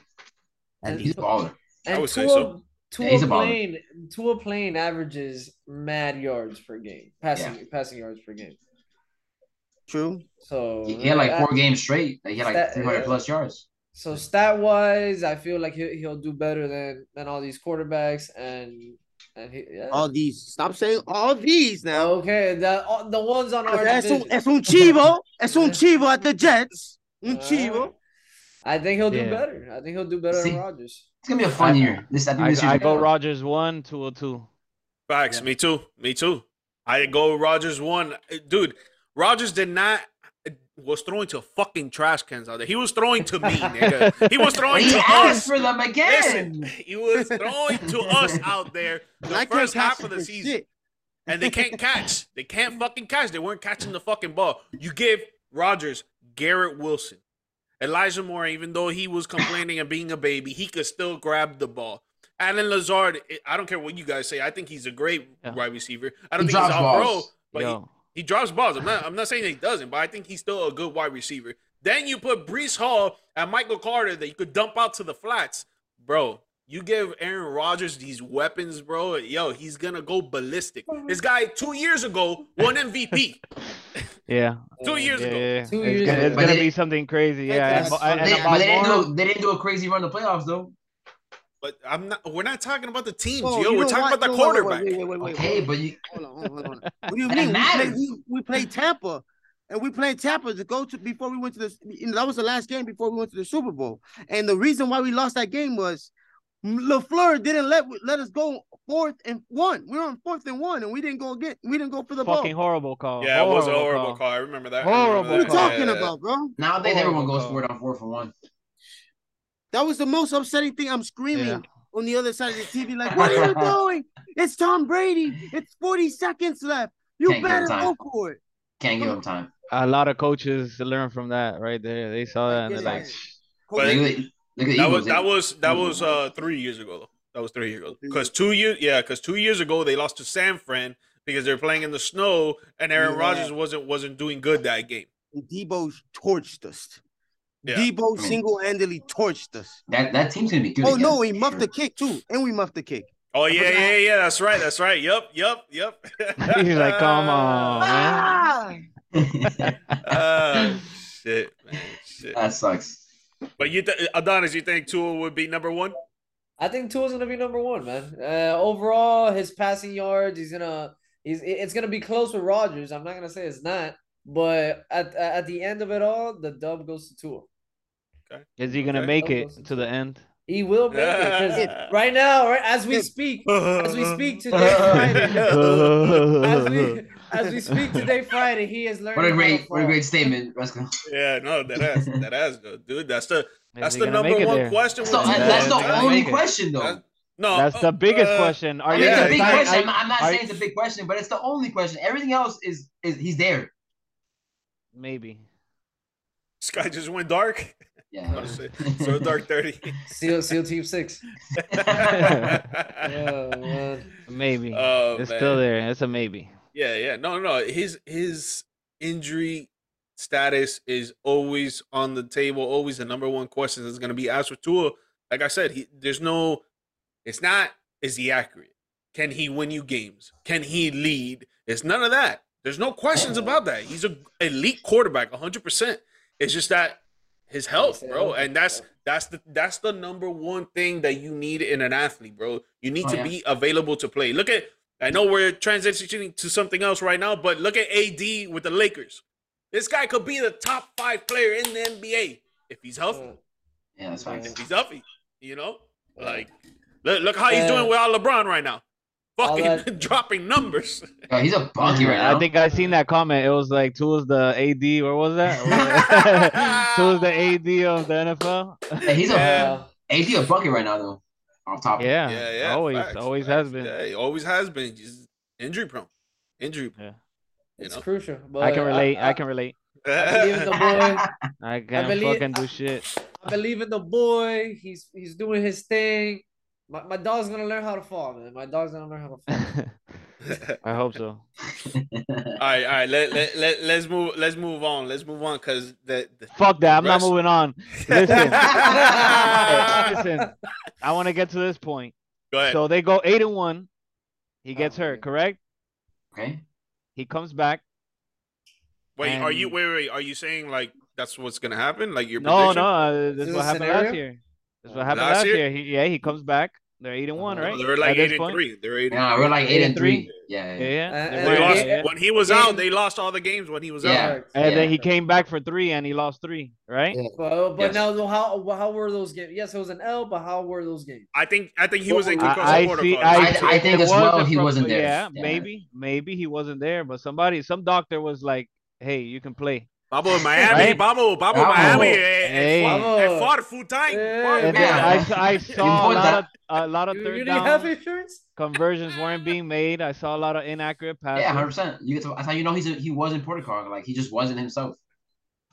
At And- He's a baller. And would say so. Tua Yeah, he's a baller. playing Tua playing averages mad yards per game, passing passing yards per game. True. So He, he had like uh, four games straight. Like, he had like 300 yeah. plus yards. So stat wise, I feel like he'll he'll do better than than all these quarterbacks and and he yeah. All these. Stop saying all these now. okay, the uh, the ones on our Es un, division. es un chivo. Es un chivo at the Jets. Un Alright. chivo. I think he'll do Yeah. better. I think he'll do better See? than Rodgers. It's gonna be a fun I- year. This I think I, this year's I go Yeah. Rodgers one, two or two. Facts. Yeah. Me too. Me too. I go Rodgers one, dude. Rodgers did not was throwing to fucking trash cans out there. He was throwing to me, nigga. He was throwing he to us. for them again. Listen, he was throwing to us out there And the I first half of the season, shit. and they can't catch. They can't fucking catch. They weren't catching the fucking ball. You give Rodgers Garrett Wilson, Elijah Moore, even though he was complaining and being a baby, he could still grab the ball. Allen Lazard, I don't care what you guys say. I think he's a great Yeah. wide receiver. I don't He think he's drops all pro, balls. but he, Yo, he drops balls. I'm not. I'm not saying he doesn't, but I think he's still a good wide receiver. Then you put Breece Hall and Michael Carter that you could dump out to the flats, bro. You give Aaron Rodgers these weapons, bro. Yo, he's gonna go ballistic. Mm-hmm. This guy two years ago won MVP. yeah. Two years yeah, ago. yeah. Two it's years gonna, ago. it's But gonna be something crazy. Yeah, and, guys, and, They- but they didn't do they didn't do a crazy run in the playoffs though. But I'm not. We're not talking about the teams, Oh, yo. We're talking what? about the No, wait, wait, quarterback. Wait, wait, wait, wait, Okay, wait. but you Hold on, hold on, hold on. What do you mean? We matters. played, we, we played Tampa, and we played Tampa to go to before we went to the. You know, that was the last game before we went to the Super Bowl, and the reason why we lost that game was LaFleur didn't let let us go fourth and one. We were on fourth and one, and we didn't go get. We didn't go for the fucking ball. Fucking horrible call. Yeah, it was a horrible horrible call. call. I remember that. I remember Horrible What are you talking Yeah. about, bro? nowadays Horrible everyone goes call. for it on four for one. That was the most upsetting thing. I'm screaming Yeah. on the other side of the TV, like, "What are you doing? It's Tom Brady. It's 40 seconds left. You Can't better go for it." Can't give him time. A lot of coaches learn from that right there. They saw that and Yeah. they're like, But- look at, look at That was that was that was uh three years ago though. That was three years ago. Because two years, yeah, because two years ago they lost to San Fran because they're playing in the snow and Aaron Yeah. Rodgers wasn't wasn't doing good that game. And Deebo torched us. Yeah. Deebo I mean- single-handedly torched us. that that team's gonna be good. Oh again, no, he muffed sure. the kick too, and we muffed the kick. Oh yeah, forgot. yeah, yeah. That's right. That's right. Yep, yep, yep. he's like, come on, man. Ah, shit, man, shit. that sucks. But you, th- Adonis, you think Tua would be number one? I think Tua's gonna be number one, man. Uh, overall, his passing yards, he's gonna, he's it's gonna be close with Rodgers. I'm not gonna say it's not, but at at the end of it all, the dub goes to Tua. Is he gonna Okay. make it to the end? He will make it because right now, right as we speak, as we speak today, Friday, as we as we speak today, Friday, he is learning. What a great what a great statement, Ruesca. Yeah, no, that has that has good, dude. That's the that's the number one there? question. That's the, that's the Yeah, only make question though. That's- no, That's the uh, biggest uh, question. Are I you mean, it's gonna a big sign- question. are- I'm, I'm not are- saying it's a big question, but it's the only question. Everything else is is he's there. Maybe. Sky just went dark. Yeah. Oh. So dark thirty. Seal Seal Team Six. oh Oh man. Maybe. Oh, it's man. still there. It's a maybe. Yeah, yeah. No, no. His his injury status is always on the table. Always the number one question is going to be asked for Tua. Like I said, he there's no. It's not. Is he accurate? Can he win you games? Can he lead? It's none of that. There's no questions about that. He's a elite quarterback, 100. percent It's just that his health, bro, and that's that's the that's the number one thing that you need in an athlete, bro. You need Oh, to yeah. be available to play. Look at I know we're transitioning to something else right now, but look at AD with the Lakers. This guy could be the top five player in the NBA if he's healthy. Yeah, that's fine. If he's healthy, you know, like look, look how he's doing without LeBron right now, fucking that- dropping numbers. Yo, he's a bunky right now. I think I seen that comment. It was like Tua's the AD. Where was that? Tua's the AD of the NFL. Hey, he's a Yeah. Uh, AD a bucket right now though. Off top. Yeah, yeah, yeah, always, facts, always facts. has been. Yeah, he always has been. Just injury prone, injury. Yeah. You it's know? crucial. But I can relate. I, can relate. believe in the boy. I can't believe- fucking do shit. I believe in the boy. He's he's doing his thing. My, my dog's gonna learn how to fall, man. My dog's gonna learn how to fall. I hope so. all right, all right. Let, let, let, let's move. Let's move on. Let's move on because the, the Fuck that. I'm not moving on. Listen, listen. I want to get to this point. go ahead. So they go eight and one. He gets Oh, hurt, okay. correct? Okay. He comes back. wait, are you and- wait, wait? Are you saying like that's what's gonna happen? Like your No, prediction? no. Uh, this Is is what a happened last year. This is what happened Last last, year? year. He, yeah, he comes back. They're eight and one, right? They're like At eight this and point? three. They're eight. Yeah, and we're like eight and three. three. Yeah, Yeah, yeah. yeah. Uh, uh, They yeah, lost yeah. when he was Yeah. out. They lost all the games when he was Yeah. out. Correct. And then he came back for three and he lost three, right? Yeah. But, but Yes. now how how were those games? Yes, it was an L, but how were those games? I think I think he was in I- concussive I, I protocol. see. I- I, I think as well wasn't he wasn't there. Yeah, Yeah. maybe, maybe he wasn't there, but somebody, some doctor was like, "Hey, you can play." Babo in Miami, Right? Babo, Babo, Babo. Miami, Hey. and, fought, and full time. Yeah. Fought- Yeah. I, I saw a lot of a lot of third you didn't have insurance? conversions weren't being made. I saw a lot of inaccurate passes. Yeah, hundred percent. You get to, that's how you know he's a, he was in protocol. Like he just wasn't himself.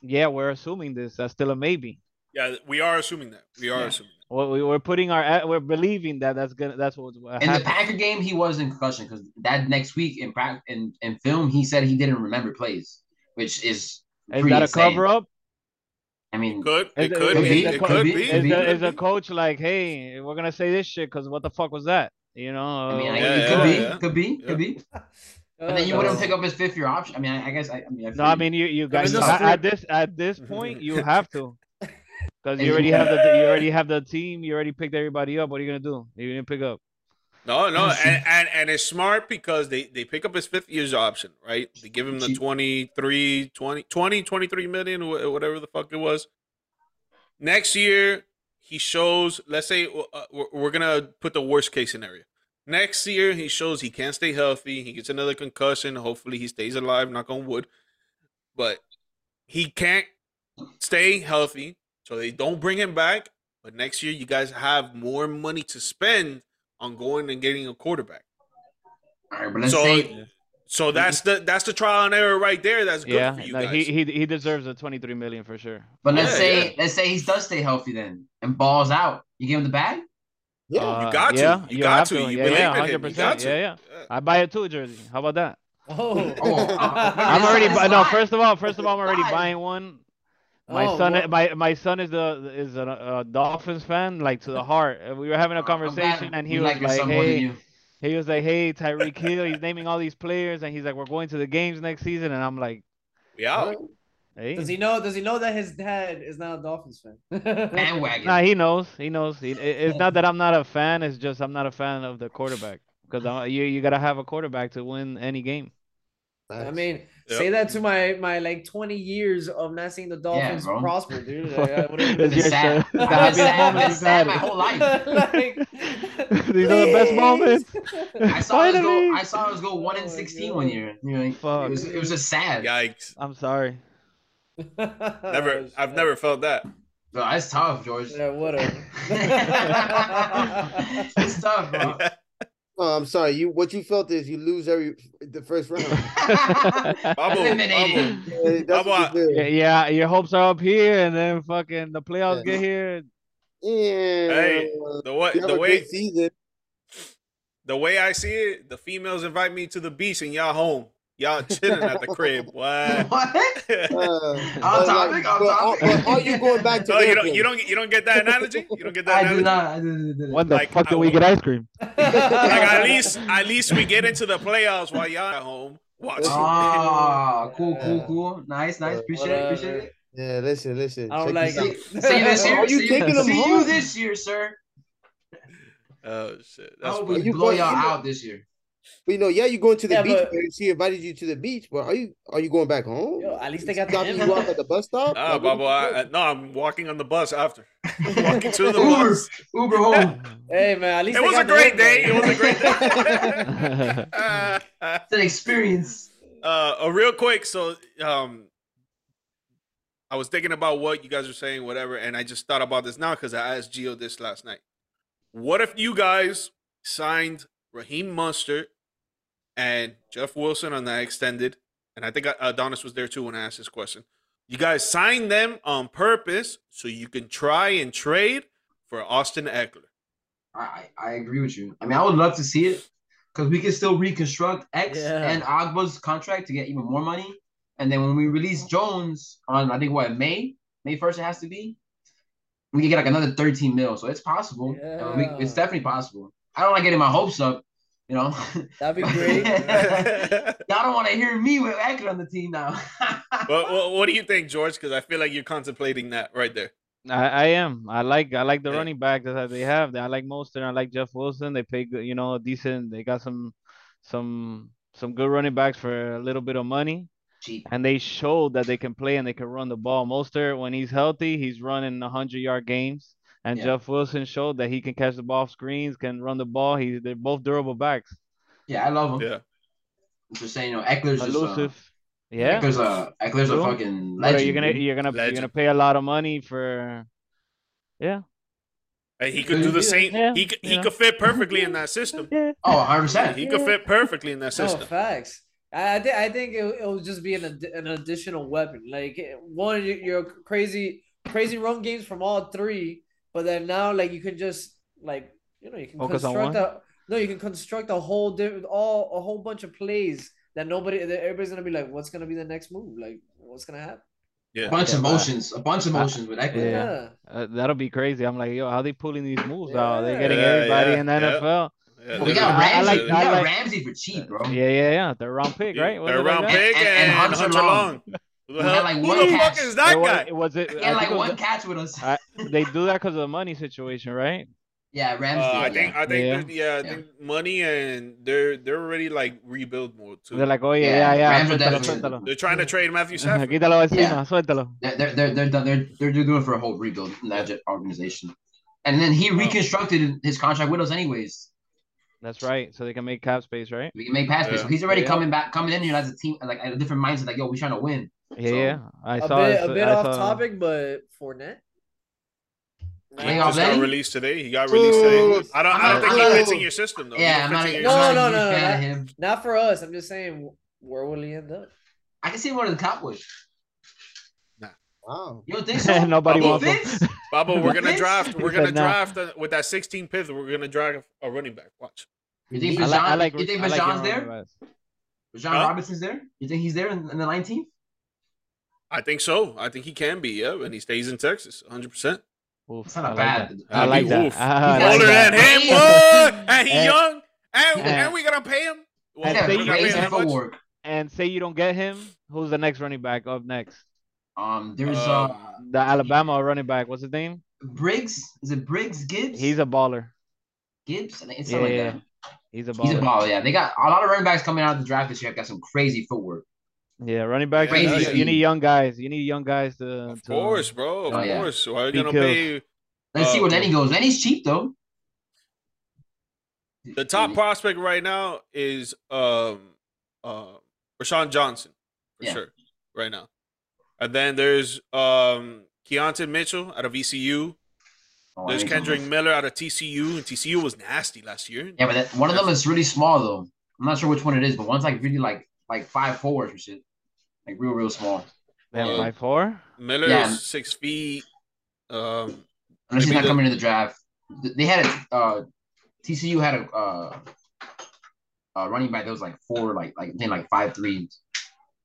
Yeah, we're assuming this. That's still a maybe. Yeah, we are assuming that. We are Yeah. assuming. That. Well, we, we're putting our, eh, we're believing that that's gonna, that's what's In the. Packer game, he was in concussion because that next week in practice in, in film, he said he didn't remember plays, which is Is that a insane. cover up? I mean, Could Is it it- could is be? it- It could could be- be. Is be. the, is the coach like, hey, we're gonna say this shit because what the fuck was that? You know? I mean, I, Yeah, it could yeah, be, yeah. could be, Yeah. could be. Uh, But then you wouldn't pick up his fifth year option. I mean, I, I guess I, I mean, I No, I mean you you guys just at, at this at this point you have to because you already have the you already have the team. You already picked everybody up. What are you gonna do? You didn't pick up. No, no, and, and and it's smart because they they pick up his fifth year's option, right? They give him the Cheap. 23, 20, 20, 23 million, whatever the fuck it was. Next year, he shows, let's say uh, we're, we're going to put the worst case scenario. Next year, he shows he can't stay healthy. He gets another concussion. Hopefully, he stays alive, knock on wood. But he can't stay healthy, so they don't bring him back. But next year, you guys have more money to spend on going and getting a quarterback. all right, but let's So, say so that's the that's the trial and error right there. That's good yeah, for you no, guys. he he he deserves a twenty three million for sure. But let's Yeah, say yeah. let's say he does stay healthy then and balls out. You give him the bag? Yeah. Uh, you got to. you, you got to. to. You Yeah, believe yeah, in him. You 100%. got to. Yeah, yeah. I buy a two jersey. How about that? Oh, Oh, uh, I'm already bu- no. First of all, first of all, I'm already buying one. My Oh, son, what- my my son is the is a, a Dolphins fan, like to the heart. We were having a oh, I'm glad conversation, and he you was like like, son more than "Hey, he was like, hey, Tyreek Hill, he's naming all these players, and he's like, we're going to the games next season, and I'm like, We out. hey, Does he know? Does he know that his dad is not a Dolphins fan? bandwagon. nah, he knows, he knows. He, it- it's not that I'm not a fan, it's just I'm not a fan of the quarterback because you you gotta have a quarterback to win any game. I mean, Yep. say that to my my like twenty years of not seeing the Dolphins bro. prosper, dude. Like, I would've been It's It's sad. the I've been sad, I've been sad my whole life. like, These are the best moments. I saw us go. Finally. I saw us go one Oh in my sixteen God. one year. You know, Fuck. it was it was just sad. Yikes! I'm sorry. Never. I've never felt that. Bro, that's tough, George. Yeah, whatever. it's tough, bro. Oh, I'm sorry. You what you felt is you lose every the first round. Bubble, Eliminated. Yeah, that's what you Yeah, yeah, your hopes are up here, and then fucking the playoffs Yeah. get here. Yeah. Hey, The way the way season. the way I see it, the females invite me to the beach and y'all home. Y'all chilling at the crib. What? what? Uh, Off but, topic, off but, are- topic. but are you going back to No, you don't. You don't. You don't get that analogy. You don't get that I analogy. do not. I do not. When the Like, fuck I do we get ice cream? Like at least, at least we get into the playoffs while y'all at home watching. Oh, cool, cool, cool. Nice, nice. Appreciate it. Appreciate it. Yeah, listen, listen. I don't check like this it. See, see you this year. Are you see taking them see you this year, sir. Oh shit! I hope we blow y'all out this year. But, you know, yeah, you're going to the Yeah, beach. but- But... She invited you to the beach, but are you are you going back home? Yo, at least they got the dropping you off at the bus stop. Ah, Like, what Bubba, I. I- no, I'm walking on the bus after. walking to the Uber, bus. Uber home. Hey man, at least It was a great day. It was a great day. It's an experience. uh, uh, real quick, so um, I was thinking about what you guys were saying, whatever, and I just thought about this now because I asked Gio this last night. What if you guys signed Raheem Mostert and Jeff Wilson on that extended? And I think uh, Adonis was there too when I asked this question. You guys signed them on purpose so you can try and trade for Austin Ekeler. I, I I agree with you. I mean, I would love to see it because we can still reconstruct X Yeah. and Ogbah's contract to get even more money. And then when we release Jones on, I think what May, May first, it has to be. We can get like another thirteen mil, so it's possible. Uh, we- it's definitely possible. I don't like getting my hopes up, you know. That'd be great. Y'all don't want to hear me with Ekeler on the team now. But what, what do you think, George? Because I feel like you're contemplating that right there. I, I am. I like I like the Yeah. running back that they have. I like Mostert. I like Jeff Wilson. They pay good, you know, decent. They got some some some good running backs for a little bit of money, Cheap. and they showed that they can play and they can run the ball. Mostert, when he's healthy, he's running hundred yard games, and Yeah. Jeff Wilson showed that he can catch the ball off screens, can run the ball. He they're both durable backs. Yeah, I love him. Yeah. I'm just saying, you know, Ekeler's just uh, Elusive. Yeah. Ekeler's a Ekeler's a True. fucking But legend. you're gonna you're gonna you're gonna pay a lot of money for. Yeah. And he could do the same. Yeah, He could, he yeah. could fit perfectly in that system. Yeah. Oh, 100 percent. He could fit perfectly in that No system. facts. I I think I think it, it will just be an addi- an additional weapon. Like one, you- you're crazy crazy run games from all three, but then now like you can just like you know you can Focus construct one? a no you can construct a whole different all a whole bunch of plays that nobody that everybody's gonna be like what's gonna be the next move like what's gonna happen Yeah. A bunch of motions, a bunch of motions with Ekeler. Yeah. Uh, that'll be crazy. I'm like, yo, how they pulling these moves out? They're getting Yeah, everybody yeah, in the yeah. NFL. Yeah, Well, we they're- got I- I like- we I got like- Ramsey for cheap, bro. Yeah, yeah, yeah. Third round pick, right? Was They're it like round that? pick And- and, and Hunter, Hunter Long. Long. Who We had hell, like who one the catch. fuck is that It was, guy? it was it. He had like it was one catch with us. I- they do that because of the money situation, right? yeah, Rams. Uh, I yeah. think I think Yeah. yeah, yeah I Yeah. think money and they're they're already like rebuild mode too. They're like, oh yeah, Yeah, yeah, yeah. Rams Suéltalo, suéltalo. They're trying to trade Matthew Stafford. Quítalo encima, Yeah. suéltalo. They're they're they're they're, done- they're, they're doing for a whole rebuild in that organization. And then he reconstructed his contract with us anyways. That's right. So they can make cap space, right? We can make pass plays. Yeah. So he's already Yeah. coming back, coming in here as a team, like a different mindset. Like, yo, we're trying to win. Yeah, So- yeah. I a saw bit a bit I off saw- topic but Fournette He Hey, just got released today. He got released today. I don't. I don't think he Oh. fits in your system though. He Yeah, I'm not, in No, I'm not a no, huge no, fan of that- him. not for us I'm just saying where will he end up I can see him one of the Cowboys. Wow. You don't think so? Nobody He wants him. fits? Babo, we're gonna draft. We're gonna said nah. draft uh, with that 16 pick. We're gonna draft a running back. Watch. You think I Bijan? like, I like, you think I like there? Rodgers. Bijan Huh? Robinson's there? You think he's there in, in the 19th? I think so. I think he can be. Yeah, and he stays in Texas, 100. percent Oof, It's not I a like bad. that. I like that. oof. I He's like Older that. than him, that. And he young, and, and- and we gonna pay him. Well, He's say you pay him how. And say you don't get him, who's the next running back up next? Um, there's Um, uh The Alabama running back. What's his name? Briggs. Is it Briggs Gibbs? He's a baller. Gibbs. I it's Yeah, like that. He's a baller. He's a baller. baller. Yeah, they got a lot of running backs coming out of the draft this year. Got some crazy footwork. Yeah, running back. Crazy You, need- you need young guys. You need young guys to. Of to- course, bro. Of Oh, yeah. course. Why are you gonna killed. pay Let's see Uh, where Lenny goes. Lenny's cheap though. the top prospect right now? Is um uh Roschon Johnson for Yeah. sure right now, and then there's um Keaton Mitchell out of ECU. Oh, There's Kendre Miller out of TCU, and TCU was nasty last year. Yeah, but that, one of them is really small though. I'm not sure which one it is, but one's like really like like five fours or shit, like real real small. Damn, Uh, five four. Miller Yeah. is six feet. Um, Unless he's not the- coming to the draft. They had a uh, TCU had a uh, uh running back that was like four, like like I think like five three.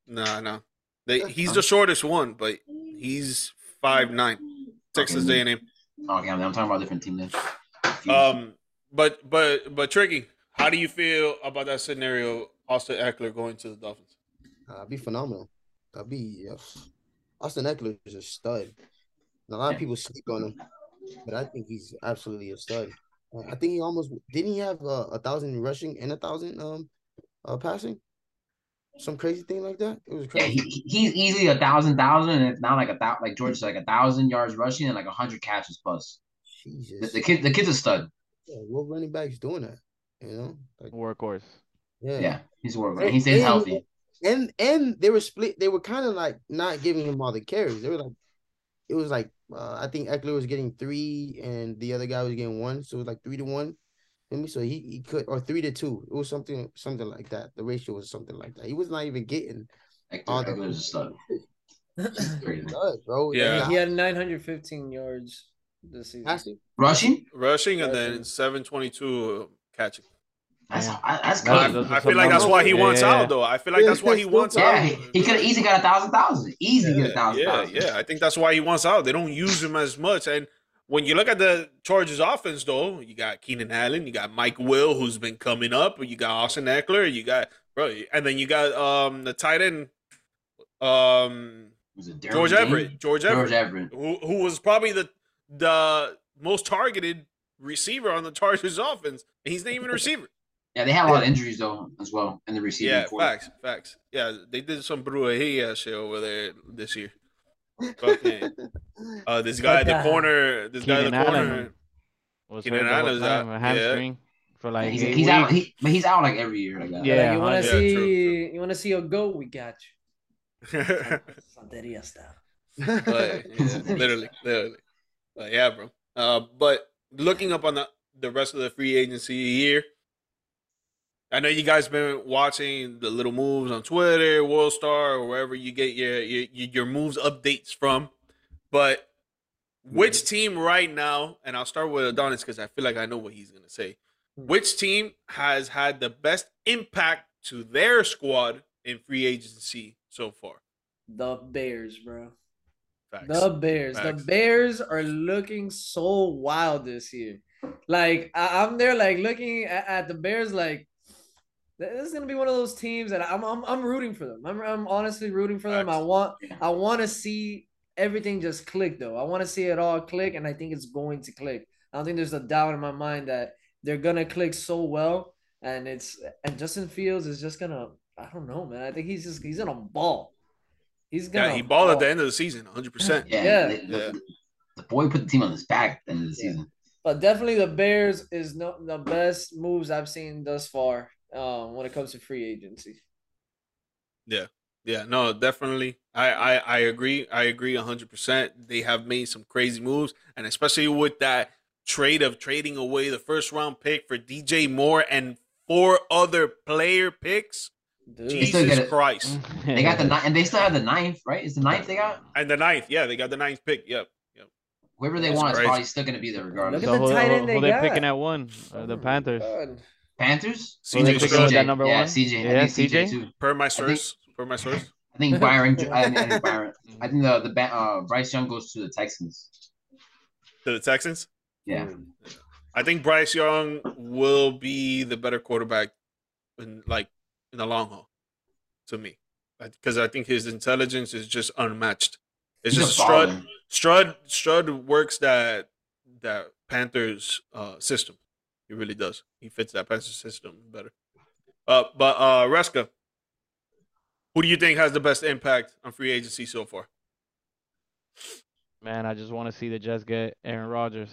no, no, they, he's the shortest one, but he's five nine. Texas Okay. A&M. Okay, I'm, I'm talking about a different team then. Um, but but but tricky. How do you feel about that scenario? Austin Ekeler going to the Dolphins. That'd be phenomenal. That'd be yeah. Austin Ekeler is a stud. And a lot of people sleep on him, but I think he's absolutely a stud. I think he almost didn't he have uh, a thousand rushing and a thousand um uh passing, some crazy thing like that. It was yeah, crazy. he, he's easily a thousand thousand, and it's not like a thousand like George said, like a thousand yards rushing and like a hundred catches plus. The, Jesus, the kid, the kid's a stud. Yeah, what running backs doing that? You know, like Workhorse. yeah, Yeah, he's a worker. And- He stays healthy. And and they were split. They were kind of like not giving him all the carries. They were like, it was like uh, I think Ekeler was getting three, and the other guy was getting one, so it was like three to one. Feel me? So he, he could or three to two. It was something something like that. The ratio was something like that. He was not even getting all Hector, the Ekeler's a stud. He's crazy. done, bro. Yeah. And he had 915 yards this season. Rushing? Rushing and then seven twenty two catching. That's Yeah. I- that's good. those I feel like that's numbers. why he wants yeah, out though. I feel like that's why he wants Yeah, out. he, he could have easily got a thousand thousand. Easy get a Yeah, thousand yeah, thousand. yeah. I think that's why he wants out. They don't use him as much. And when you look at the Chargers offense, though, you got Keenan Allen, you got Mike Will, who's been coming up, you got Austin Ekeler, you got bro, and then you got um the tight end, um Was it Derrick George Everett. George George Everett, Everett. who who was probably the the most targeted receiver on the Chargers offense, and he's not even a receiver. Yeah, they had a lot of injuries though as well in the receiving. yeah, core. facts, facts. Yeah, they did some brujeria shit over there this year. Fucking, uh, this guy at the corner, this guy at the Keenan Allen. corner. Was Keenan hurt the Allen's out, a yeah. hamstring for like he's, eight he's out. He, but he's out like every year. Like that. Yeah, you want to yeah, see true, true. you want to see a goat? We got you. Santeria style. But, yeah, literally, literally. But yeah, bro. Uh, but looking up on the, the rest of the free agency year, I know you guys been watching the little moves on Twitter, World Star, or wherever you get your your, your moves updates from. But which team right now, and I'll start with Adonis because I feel like I know what he's gonna say. Which team has had the best impact to their squad in free agency so far? The Bears, bro. Facts. The Bears. Facts. The Bears are looking so wild this year. Like I, I'm there, like looking at, at the Bears, like this is gonna be one of those teams that I'm I'm, I'm rooting for them. I'm, I'm honestly rooting for them. I want I want to see everything just click though. I want to see it all click, and I think it's going to click. I don't think there's a doubt in my mind that they're gonna click so well, and it's and Justin Fields is just gonna. I don't know, man. I think he's just he's gonna ball. He's gonna. Yeah, he balled at the end of the season, 100%. Yeah, Yeah. the, the- the boy put the team on his back at the end of the Yeah. season. But definitely the Bears is no the best moves I've seen thus far um, when it comes to free agency. Yeah, Yeah, no, definitely. I, I I agree. I agree hundred percent. They have made some crazy moves, and especially with that trade of trading away the first round pick for DJ Moore and four other player picks. Dude, They still get Jesus it. Christ! They got the ninth, and they still have the ninth, right? Is the ninth they got? And the ninth, yeah, they got the ninth pick. Yep. Yep. Whoever they That's want is probably still going to be there regardless. Look at So the who, tight end they who they got. picking at one? Uh, Oh the Panthers. God. Panthers? Who they CJ picking with Stroud. that number yeah, one? CJ. Yeah, I think CJ, CJ? too. Per my think- source. Per my source. I think Byron. I, I think Byron. I think the the uh, Bryce Young goes to the Texans. To the Texans. Yeah, I think Bryce Young will be the better quarterback in like in the long haul, to me, because I think his intelligence is just unmatched. It's He's just a Stroud. Stroud. Stroud works that that Panthers uh, system. He really does. He fits that Panthers system better. Uh, but uh, Ruesca, who do you think has the best impact on free agency so far? Man, I just want to see the Jets get Aaron Rodgers.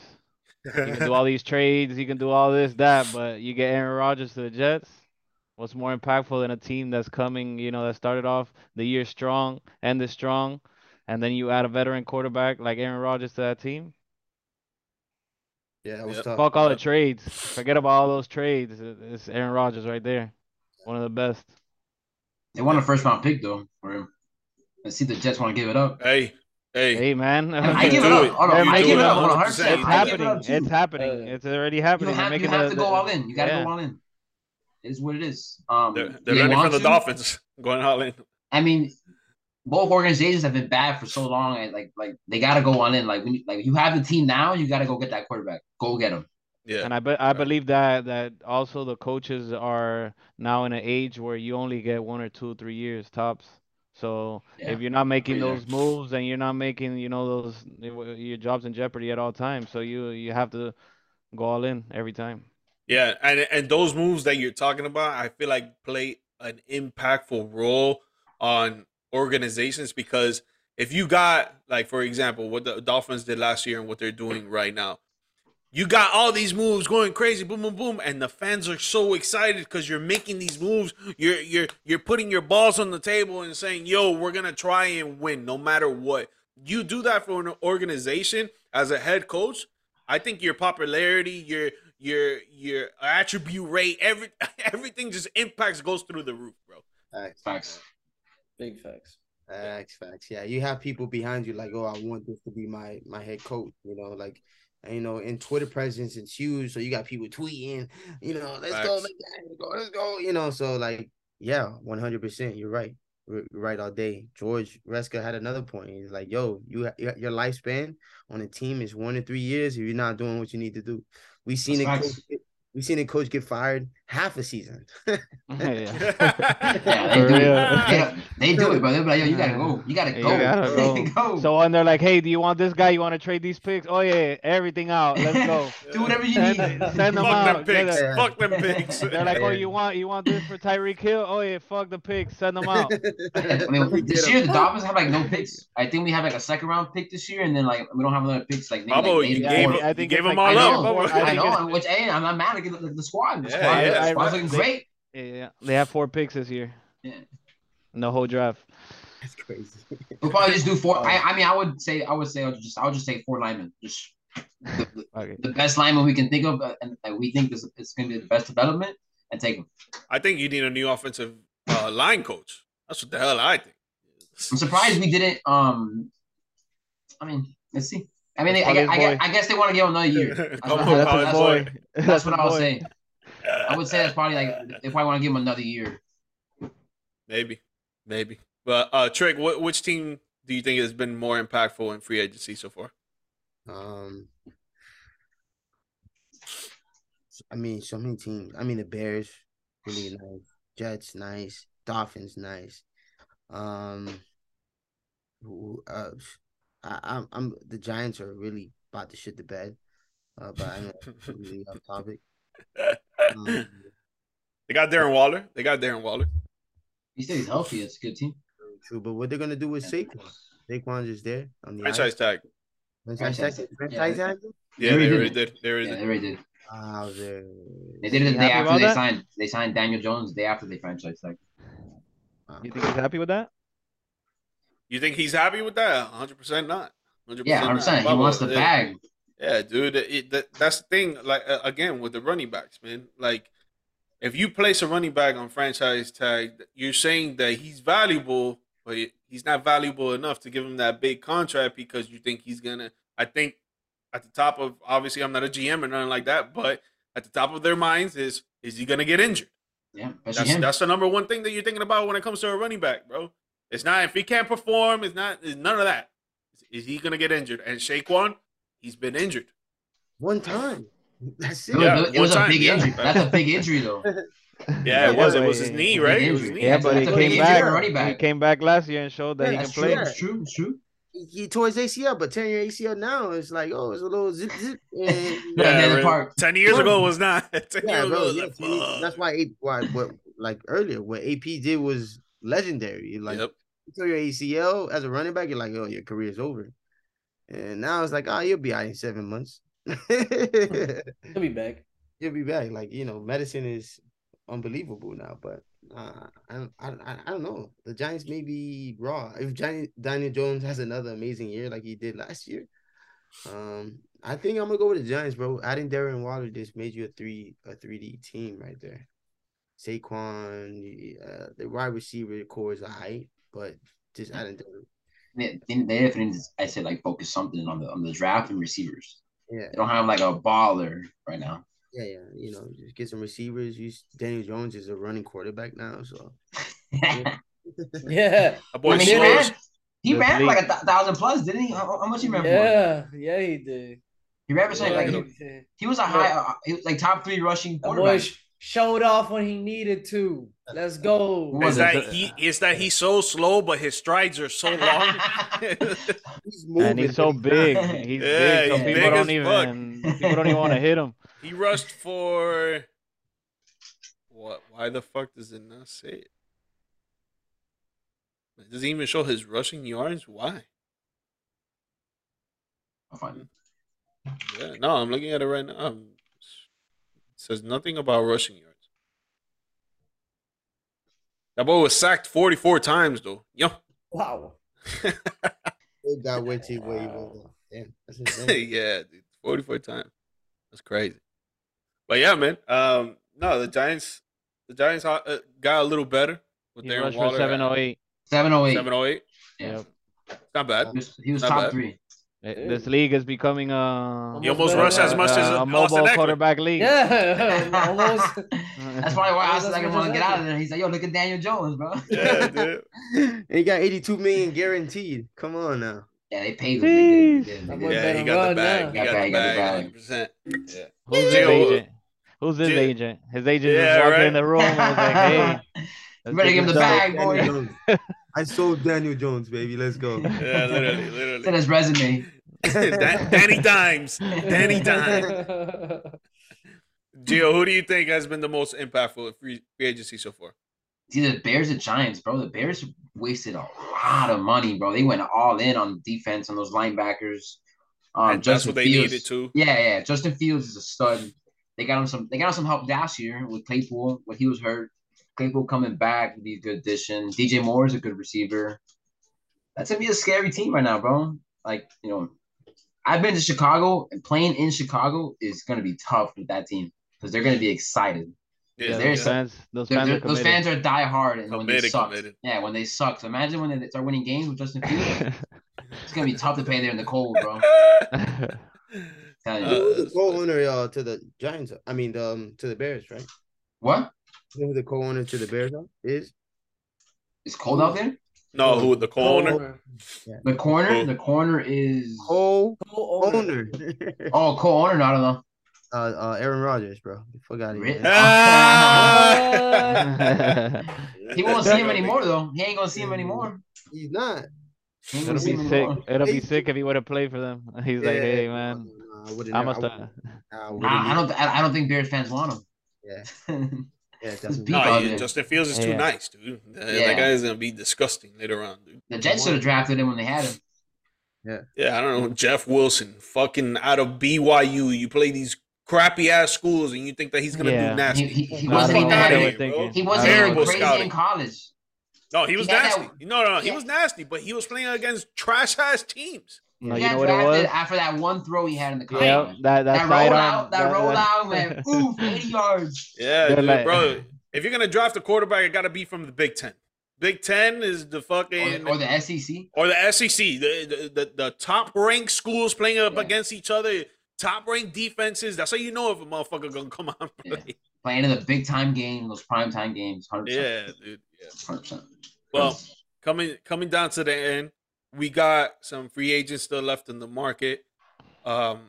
You can do all these trades, you can do all this, that, but you get Aaron Rodgers to the Jets. What's more impactful than a team that's coming, you know, that started off the year strong, ended strong, and then you add a veteran quarterback like Aaron Rodgers to that team? Yeah, that was Yep. tough. Fuck all the trades. Forget about all those trades. It's Aaron Rodgers right there. One of the best. They won a first round pick though for him. Let's see the Jets want to give it up. hey, hey, Hey, man. I give it up. it. Hold on, I give it it up. Hold on, It's happening. up. It's happening. It's already happening. They're have, you have the- to go all in. You got to yeah. go all in. It is what it is. Um, they're, do they're they learning want from the to? Dolphins, going all in. I mean, both organizations have been bad for so long. And like, like they got to go all in. Like, when you, like you have the team now, you got to go get that quarterback. Go get him. Yeah, And I be, I believe that that also the coaches are now in an age where you only get one or two, three years tops. So Yeah. if you're not making Agree there. those moves, and you're not making you know those your job's in jeopardy at all times. So you you have to go all in every time. Yeah, and and those moves that you're talking about, I feel like play an impactful role on organizations because if you got like for example what the Dolphins did last year and what they're doing right now, you got all these moves going crazy, boom, boom, boom, and the fans are so excited because you're making these moves. You're you're you're putting your balls on the table and saying, "Yo, we're gonna try and win no matter what." You do that for an organization as a head coach. I think your popularity, your your your attribute rate, every everything just impacts goes through the roof, bro. Facts, Facts. Big facts. facts, facts. Yeah, you have people behind you like, oh, I want this to be my my head coach. You know, like, and, you know, in Twitter presence it's huge, so you got people tweeting. You know, let's go, Facts. let's go, let's go, let's go. You know, so like, yeah, one hundred percent. You're right. You're you're right all day. George Ruesca had another point. He's like, yo, you your your lifespan on a team is one to three years if you're not doing what you need to do. We seen That's it. facts. Coach, we seen a coach get fired half a season. Mm-hmm. yeah. Yeah, they do it. They, don't- they do it, bro. They'll be like, yo, you gotta go. You gotta You go. gotta go. go. So when they're like, "Hey, do you want this guy? You want to trade these picks? Oh yeah, everything out. Let's go. do whatever you Send, need. send them Fuck them out. Get picks. Yeah. Fuck them picks. They're like, "Oh, you want you want this for Tyreek Hill? Oh yeah, fuck the picks. Send them out." I mean, this year the Dolphins have like no picks. I think we have like a second round pick this year, and then like we don't have another picks. Like maybe Bubba, like, you gave four. him- I you think gave them like- all I up. know, Bubba. I I know. Which hey, I'm not mad at the, the squad. The Yeah, squad, yeah. The I squad's read- looking they- great. Yeah, yeah, they have four picks this year Yeah. in the whole draft. That's crazy. We'll probably just do four. I, I mean, I would say, I would say, I'll just, I'll just take four linemen. Just the, the, Okay. the best lineman we can think of, uh, and that we think this is it's going to be the best development, and take them. I think you need a new offensive uh, line coach. That's what the hell I think. I'm surprised we didn't. Um, I mean, let's see. I mean, That's I, guess, I, guess, I guess they want to give him another year. Come That's on, what- That's college his that's boy. boy. That's That's what I was boy. Say. I would say that's probably like they probably want to give him another year. Maybe, maybe. But uh, Trick, what which team do you think has been more impactful in free agency so far? Um, I mean, so many teams. I mean, the Bears, really nice. Jets, nice. Dolphins, nice. Um, who- uh, I, I'm, I'm the Giants are really about to shit the bed. Uh, but I know it's really off topic. Um, They got Darren Waller. They got Darren Waller. He said he's healthy. It's a good team. true, but what they're gonna do with Saquon? Saquon's just there on the Franchise tag. Franchise Franchise tag. tag. Franchise tag. Yeah, they did already did. They already did. they already did. Wow, they're They did it the day after they that? signed. They signed Daniel Jones the day after they franchise tag. You think he's happy with that? You think he's happy with that? 100 percent not. 100 Yeah, hundred percent. He wants the bag. Yeah, dude. It, that, that's the thing. Like uh, again with the running backs, man. Like if you place a running back on franchise tag, you're saying that he's valuable, but he's not valuable enough to give him that big contract because you think he's gonna. I think at the top of obviously I'm not a GM or nothing like that, but at the top of their minds is is he gonna get injured? Yeah, That's that's the number one thing that you're thinking about when it comes to a running back, bro. It's not if he can't perform. It's not. It's none of that. Is he gonna get injured? And Saquon, he's been injured. one time. That's It it. was, Yeah, it was a time, big yeah. injury. That's a big injury though. Yeah, it was. It was his knee, right? It was his knee. Yeah, but he that's a big came injury back. for a running He came back last year and showed that Yeah, he can that's play. true. It's true. It's true. he tore his ACL, but tearing your ACL now is like, oh, it's a little zip zip. And, Yeah, Yeah, yeah, the really. part. Ten years ago was not. Ten yeah, years ago bro. was Yeah, like, see, that's why, A- why, what, like earlier, what AP did was legendary. Like, Yep. you tear your ACL as a running back, you're like, oh, your career's over. And now it's like, oh, you'll be out in seven months. He'll be back. you'll be back. Like, you know, medicine is unbelievable now, but uh, I, don't- I, I, I don't know. The Giants may be raw. If Giant, Daniel Jones has another amazing year like he did last year, um, I think I'm gonna go with the Giants, bro. Adding Darren Waller just made you a three a three D team right there. Saquon, uh, the wide receiver core is a height, but just adding Darren. They, they they definitely, I said, like focus something on the on the draft and receivers. Yeah, They don't have like a baller right now. yeah, yeah. You know, just get some receivers. Use Daniel Jones is a running quarterback now, so I Yeah. That boy mean, he Slow. slow. ran, he ran league- like a th- thousand plus, didn't he? How, how much he ran for? Yeah. Yeah, he did. He ran for something Yeah, like he he, was a high, uh, he was like top three rushing That boy quarterback. sh- showed off when he needed to. Let's go. Who was Is that he? Is that he's so slow, but his strides are so long? he's moving. And he's so big. He's Yeah, big. So he's people big don't as fuck. even people don't even want to hit him. he rushed for what? Why the fuck does it not say it? It doesn't even show his rushing yards. Why? I'll find him. Yeah, no, I'm looking at it right now. It says nothing about rushing yards. That boy was sacked 44 times though. Yo. Wow. It got way too way. Damn, that's yeah, dude, 44 times. That's crazy. But yeah, man. Um, no, the Giants, the Giants uh, got a little better with He Darren rushed for Waller. seven oh eight. 708. 708. Yeah. It's not bad. He was, he was top bad. three. Eh, this league is becoming a He almost better rushed as than- much as a, Austin mobile quarterback league. Yeah. Almost. That's probably why I Almost was like, I much want to get out of there. He's like, yo, look at Daniel Jones, bro. Yeah, dude. he got 82 million guaranteed. Come on now. Yeah, they paid him. They did, they did, That they boy did. Yeah, he got the run bag. now. He Got got the bag, got the bag. bag. 100%. Yeah. Who's his agent? Who's his J- agent? His agent Yeah, just walked right. in the room and was like, "Hey, let's Better give him the bag, boy. Daniel Jones. I sold Daniel Jones, baby. Let's go. Yeah, literally, Send literally. his resume. Danny Dimes. Danny Dimes. Gio, who do you think has been the most impactful in free, free agency so far? It's either the Bears or Giants, bro. The Bears wasted a lot of money, bro. They went all in on defense on those linebackers. Um, and that's Justin what they Fields. needed too. Yeah, yeah. Justin Fields is a stud. They got him some. They got him some help last year with Claypool when he was hurt. Claypool coming back would be a good addition. DJ Moore is a good receiver. That's gonna be a scary team right now, bro. Like you know, I've been to Chicago and playing in Chicago is gonna be tough with that team because they're gonna be excited. Yeah, Yeah, those there's- fans, those They're- fans they're- those fans are die hard, and when they suck, committed. yeah, when they suck. So imagine when they start winning games with Justin Fields. it's gonna be tough to play there in the cold, bro. Telling you. Uh, Who's the co-owner uh, to the Giants? I mean, um, to the Bears, right? what? You know who the co-owner to the Bears are? is? It's cold out there. no, who the co-owner? The corner, Who? the corner is Co-owner. Co-owner. oh co-owner. I don't know. uh, uh, Aaron Rodgers, bro. Fuck out of Really? here. Ah! He won't see him anymore though. He ain't gonna see him anymore. He's not. He It'll gonna be sick. anymore. It'll be Hey, sick if he would have played for them. He's like, "Hey, man, no, no, I I must I I I don't. I I don't think Bears fans want him. Yeah, yeah, yeah, It's definitely. beef No, out yeah, there. Justin Fields is too Yeah. nice, dude. That, that guy is gonna be disgusting later on, dude. The Jets should have drafted him when they had him. Yeah, Yeah, I don't know. Jeff Wilson, fucking out of BYU. You play these crappy ass schools, and you think that he's gonna Yeah. do nasty? He, he, he wasn't even don't know what outta they here, were bro. thinking. He wasn't Terrible even crazy scouting. in college. No, he was He nasty. that- no, no, he Yeah. was nasty, but he was playing against trash ass teams. No, he you know what it was? after that one throw he had in the Yeah, combine. that that, that sidearm- rollout, that rollout went oof, 80 yards. Yeah, dude, like- bro. If you're gonna draft a quarterback, it got to be from the Big Ten. Big Ten is the Or, fucking or the SEC. or the SEC, the the, the, the top ranked schools playing up Yeah. against each other, top ranked defenses. That's how you know if a motherfucker gonna come out and Yeah. Playing in the big time game, those prime time games, 100%. Yeah, dude. Yeah. 100%. Well, coming coming down to the end, we got some free agents still left in the market. Um,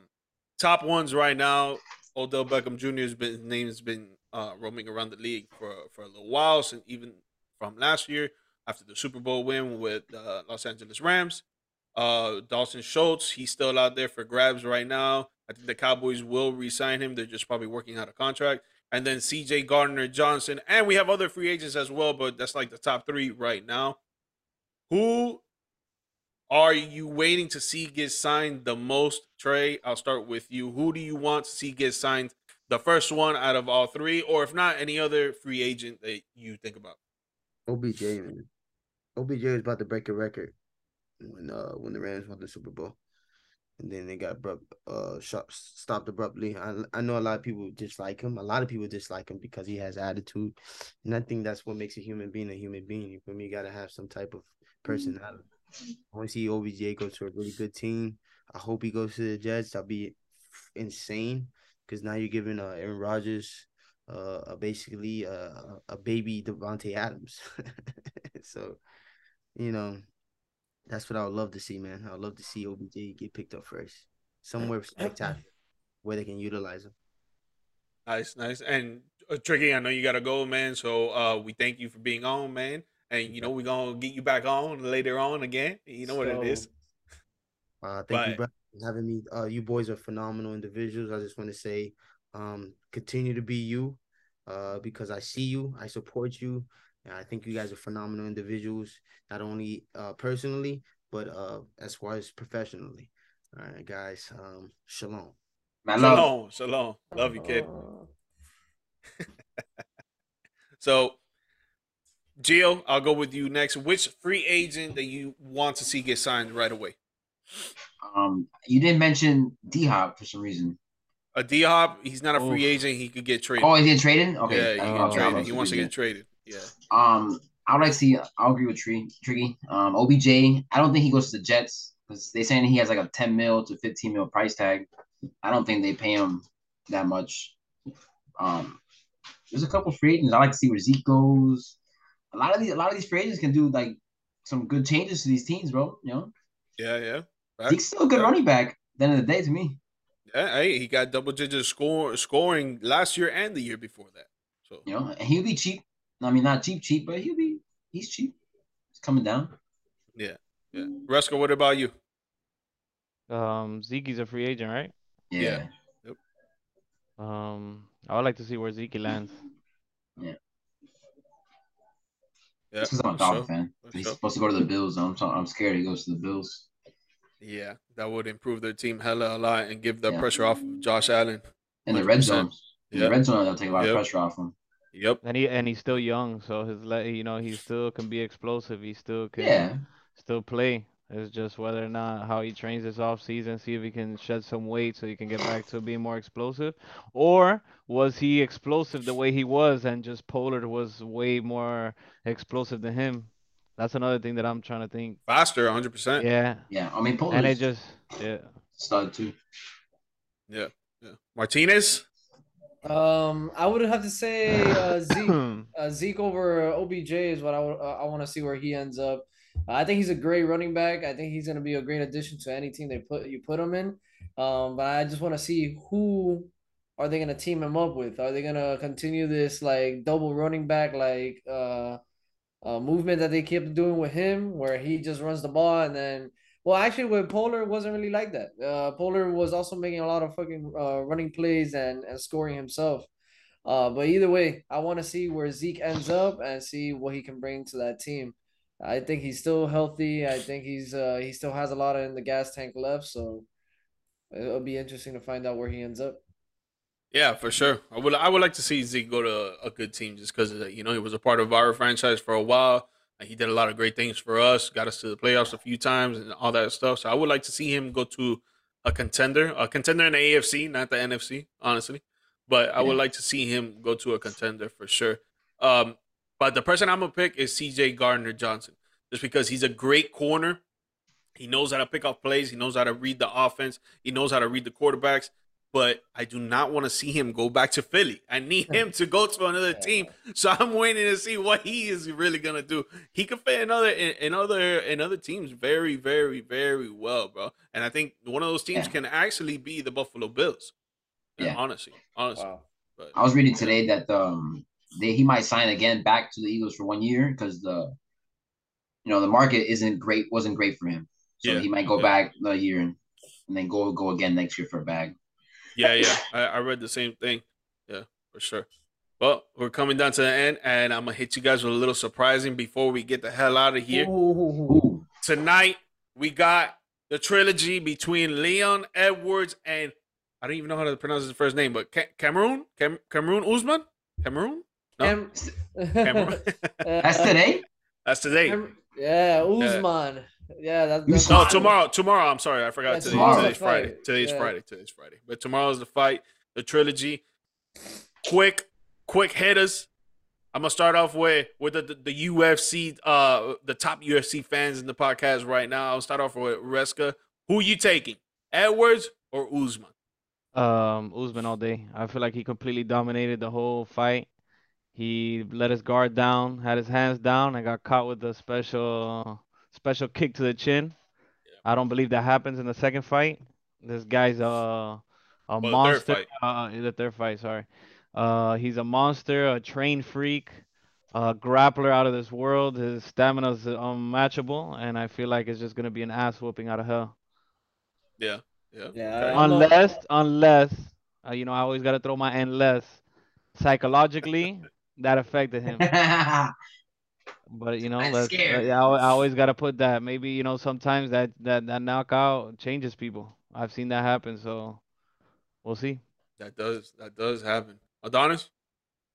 top ones right now, Odell Beckham Jr.'s been name has been uh, roaming around the league for for a little while, since even from last year after the Super Bowl win with uh, Los Angeles Rams. Uh, Dalton Schultz, he's still out there for grabs right now. I think the Cowboys will re-sign him. They're just probably working out a contract. And then CJ Gardner Johnson, and we have other free agents as well, but that's like the top three right now. Who are you waiting to see get signed the most? Trey, I'll start with you. Who do you want to see get signed? The first one out of all three, or if not, any other free agent that you think about? OBJ, man. OBJ was about to break a record when uh when the Rams won the Super Bowl, and then they got abrupt, uh shot, stopped abruptly. I I know a lot of people dislike him. A lot of people dislike him because he has attitude, and I think that's what makes a human being a human being. You feel me? You gotta have some type of personality. I want to see OBJ go to a really good team. I hope he goes to the Jets. That'd be insane because now you're giving uh, Aaron Rodgers uh, a basically uh, a baby Davante Adams. so, you know, that's what I would love to see, man. I would love to see OBJ get picked up first, somewhere spectacular where they can utilize him. Nice, nice. And uh, Tricky, I know you gotta go, man. So uh we thank you for being on, man. And you know we're gonna get you back on later on again. You know what it is. Uh, thank you, But- bro, for having me. Uh, you boys are phenomenal individuals. I just want to say, um, continue to be you, uh, because I see you, I support you, and I think you guys are phenomenal individuals, not only uh personally, but uh as far as professionally. All right, guys. Um, shalom. Man, love. Shalom, shalom. Love you, kid. So, Gio, I'll go with you next. Which free agent that you want to see get signed right away? Um, you didn't mention D Hop for some reason. A D Hop, he's not a free Oof. agent. He could get traded. Oh, he did trading? Okay. yeah, he, get okay, traded. He wants to get traded. Yeah. Um, I would like to see. I'll agree with Tree, Triggy. Um, OBJ. I don't think he goes to the Jets because they saying he has like a ten mil to fifteen mil price tag. I don't think they pay him that much. Um, there's a couple free agents. I like to see where Zeke goes. A lot of these, a lot of these free agents can do like some good changes to these teams, bro. You know, Yeah, yeah. Facts. Zeke's still a good Facts. running back. At the end of the day, to me. Yeah, hey, he got double digit score scoring last year and the year before that. So You know, and he'll be cheap. I mean, not cheap, cheap, but he'll be he's cheap. He's coming down. yeah. Yeah. Ruesca, what about you? Um, Zeke's a free agent, right? Yeah. Yeah. Um, I would like to see where Zeke lands. Yeah, Just because I'm a Dolphin sure. fan. For He's sure. supposed to go to the Bills. I'm so, I'm scared he goes to the Bills. Yeah, that would improve their team hella a lot and give the Yeah. pressure off of Josh Allen. In the red zone. In Yeah. the red zone, they'll take a lot Yep. of pressure off him. Yep. And he and he's still young, so his le you know, he still can be explosive. He still can Yeah. still play. It's just whether or not how he trains this off season, see if he can shed some weight so he can get back to being more explosive. Or was he explosive the way he was and just Pollard was way more explosive than him? That's another thing that I'm trying to think. Faster, 100%. Yeah. Yeah. I mean, Pollard. And it just yeah. stud too. Yeah. yeah. Martinez? Um, I would have to say uh, Zeke. uh, Zeke over OBJ is what I would- uh, I want to see where he ends up. I think he's a great running back. I think he's going to be a great addition to any team they put you put him in. Um, but I just want to see who are they going to team him up with? Are they going to continue this like double running back like uh, uh movement that they kept doing with him, where he just runs the ball and then. Well, actually, with Pollard, wasn't really like that. Uh, Pollard was also making a lot of fucking uh, running plays and, and scoring himself. Uh, but either way, I want to see where Zeke ends up and see what he can bring to that team. I think he's still healthy. I think he's uh he still has a lot in the gas tank left, so it'll be interesting to find out where he ends up. Yeah, for sure. I would I would like to see Zeke go to a good team just because you know he was a part of our franchise for a while. He did a lot of great things for us, got us to the playoffs a few times and all that stuff. So I would like to see him go to a contender, a contender in the AFC, not the NFC, honestly. But I would like to see him go to a contender for sure. Um, but the person I'm gonna pick is CJ Gardner Johnson, just because he's a great corner. He knows how to pick up plays. He knows how to read the offense. He knows how to read the quarterbacks. But I do not want to see him go back to Philly. I need him to go to another team. So I'm waiting to see what he is really gonna do. He could fit in other in, in other in other teams very, very, very well, bro. And I think one of those teams Yeah. can actually be the Buffalo Bills. Yeah, honestly, honestly. Wow. But I was reading today that um they, he might sign again back to the Eagles for one year because the you know the market isn't great wasn't great for him. So Yeah, he might go yeah. back a year and, and then go go again next year for a bag. Yeah, yeah. I, I read the same thing. Yeah, for sure. Well, we're coming down to the end, and I'm gonna hit you guys with a little surprising before we get the hell out of here. Ooh. Tonight we got the trilogy between Leon Edwards and I don't even know how to pronounce his first name, but Ca- Cameroon, Cam- Cameroon Usman, Cameroon. No, Cam- Cameroon. that's today. That's today. Cam- yeah, Usman. Yeah, that's, You that's No, tomorrow. Tomorrow. I'm sorry, I forgot. Yeah, Today, tomorrow. today's Friday. Fight. Today's Yeah. Friday. Today's Friday. But tomorrow's the fight. The trilogy. Quick, quick hitters. I'm gonna start off with with the, the, the UFC, uh, the top UFC fans in the podcast right now. I'll start off with Ruesca. Who you taking, Edwards or Usman? Um, Usman all day. I feel like he completely dominated the whole fight. He let his guard down, had his hands down, and got caught with a special special kick to the chin. I don't believe that happens in the second fight. This guy's a a Well, the third monster. fight. Uh, the third fight, sorry. Uh, he's a monster, a trained freak, a grappler out of this world. His stamina is unmatchable, and I feel like it's just gonna be an ass whooping out of hell. Yeah, yeah, Yeah, okay. I'm a- Unless, unless, uh, you know, I always got to throw my unless. Psychologically, that affected him. But you know, I'm let's. I, I always got to put that. Maybe you know, sometimes that that that knockout changes people. I've seen that happen, so we'll see. that does that does happen. Adonis.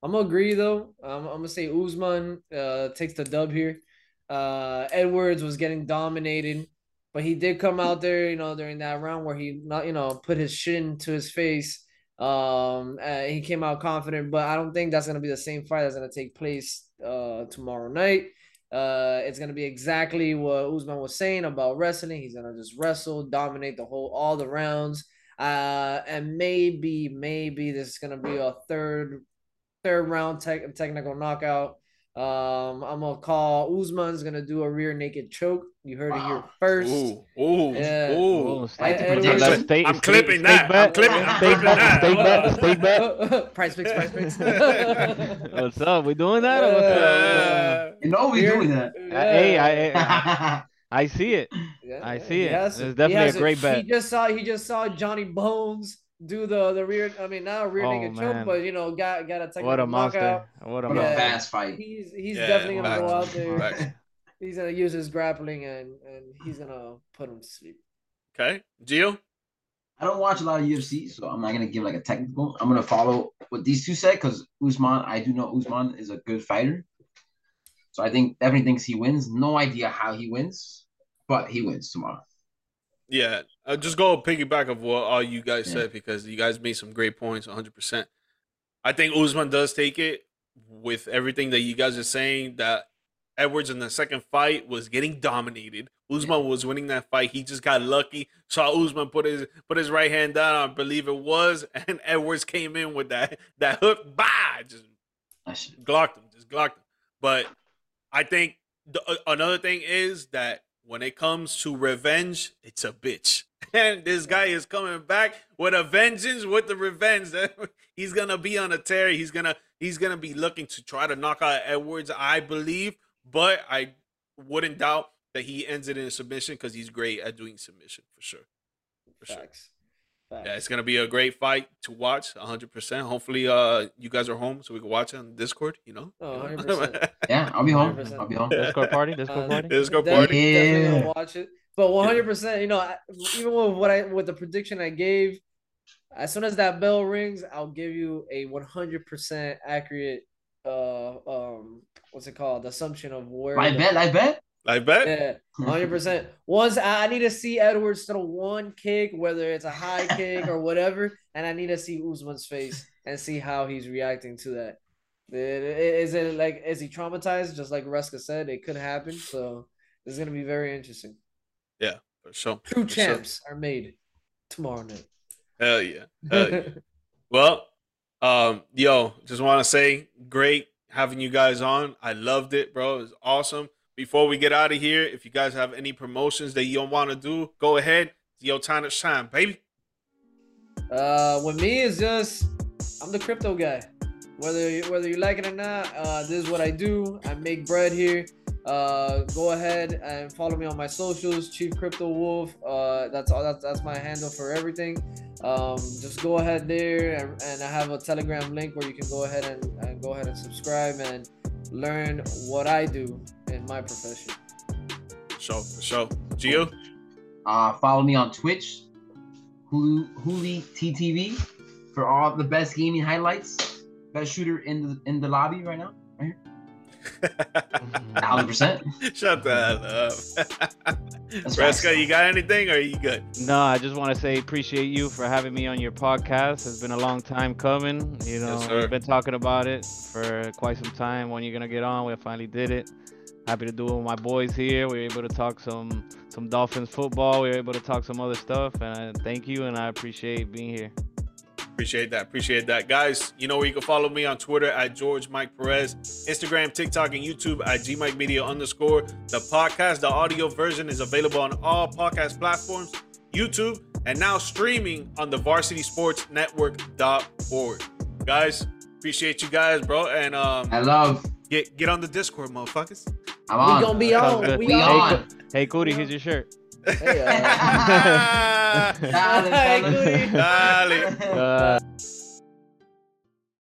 I'm gonna agree though. Um, I'm gonna say Usman uh, takes the dub here. Uh, Edwards was getting dominated, but he did come out there, you know, during that round where he not, you know, put his shin to his face. Um, he came out confident, but I don't think that's gonna be the same fight that's gonna take place uh tomorrow night. Uh, it's gonna be exactly what Usman was saying about wrestling. He's gonna just wrestle, dominate the whole all the rounds. Uh, and maybe, maybe this is gonna be a third third round tech, technical knockout. Um, I'm gonna call Usman's gonna do a rear naked choke. You heard it here first. Ooh, ooh, Yeah. ooh. Oh, Ed- steak- Edwards- that's That's- steak- I'm clipping steak that. I'm clipping- I'm clipping bet, that. steak bet, steak bet. price fix, price fix. What's up? We doing that? or what's up? Uh, You know we're doing that. Hey, I, I, I see it. Yeah, I see it. has- It's definitely a has great bet. He just saw he just saw Johnny Bones do the the rear. I mean, not a rear Oh, naked man. choke, but you know, got got a technical What a monster. knockout. What a What a Yeah. fast fight. He's he's Yeah, definitely gonna go out there. Facts. He's gonna use his grappling and and he's gonna put him to sleep. Okay, Gio. I don't watch a lot of UFC, so I'm not gonna give like a technical. I'm gonna follow what these two said because Usman, I do know Usman is a good fighter. So I think definitely thinks he wins. No idea how he wins, but he wins tomorrow. Yeah, uh, just go piggyback of what all you guys Yeah. said because you guys made some great points. 100. percent I think Usman does take it with everything that you guys are saying. That Edwards in the second fight was getting dominated. Usman was winning that fight. He just got lucky. Saw Usman put his put his right hand down. I believe it was, and Edwards came in with that that hook. Bah, just glocked him, just glocked him. But I think the, uh, another thing is that when it comes to revenge, it's a bitch. And this guy is coming back with a vengeance, with the revenge. he's gonna be on a tear. He's gonna he's gonna be looking to try to knock out Edwards, I believe. But I wouldn't doubt that he ends it in a submission because he's great at doing submission for sure. For sure. Facts. Facts. Yeah, it's gonna be a great fight to watch, 100. percent Hopefully, uh, you guys are home so we can watch it on Discord. You know. Oh, 100%. Yeah, I'll be home. 100%. I'll be home. Discord party? Discord Uh, party? Discord Def- party. Definitely Yeah. gonna watch it. But 100, percent you know, I- even with what I with the prediction I gave, as soon as that bell rings, I'll give you a 100 percent accurate, uh, um, what's it called, assumption of where. I bet. I bet. I bet. Yeah, hundred percent. Once I need to see Edwards throw one kick, whether it's a high kick or whatever, and I need to see Usman's face and see how he's reacting to that. Is it like is he traumatized? Just like Ruesca said, it could happen. So this is gonna be very interesting. Yeah, for sure. True For sure. champs are made tomorrow night. Hell yeah. Hell yeah. Well, um, yo, just want to say, great having you guys on. I loved it, bro. It was awesome. Before we get out of here, if you guys have any promotions that you don't want to do, go ahead. It's your time to shine, baby. Uh, with me, is just I'm the crypto guy. Whether you, whether you like it or not, uh, this is what I do. I make bread here. Uh, go ahead and follow me on my socials, Chief Crypto Wolf. Uh, that's all. That's that's my handle for everything. Um, just go ahead there, and, and I have a Telegram link where you can go ahead and, and go ahead and subscribe and learn what I do in my profession. For sure. For sure. Gio? Uh, follow me on Twitch, Hulu, Huli TTV, for all the best gaming highlights. Best shooter in the in the lobby right now. right here. Thousand percent. Shut the hell up. That's Ruesca, you got anything or are you good? No, I just want to say appreciate you for having me on your podcast. It's been a long time coming. You know, sir. we've been talking about it for quite some time. When you're gonna get on, we finally did it. Happy to do it with my boys here. We were able to talk some some Dolphins football. We were able to talk some other stuff, and I thank you. And I appreciate being here. Appreciate that. Appreciate that. Guys, you know where you can follow me on Twitter at George Mike Perez, Instagram, TikTok, and YouTube at GMike Media underscore. The podcast, the audio version is available on all podcast platforms, YouTube, and now streaming on the varsity sports network.org. Guys, appreciate you guys, bro. And um I love. Get get on the Discord, motherfuckers. I'm We on. gonna be on. We We on. on. Hey, Cootie, here's your shirt. Hey, uh, Dale, Hey, fellas. Goody. Dale. Uh,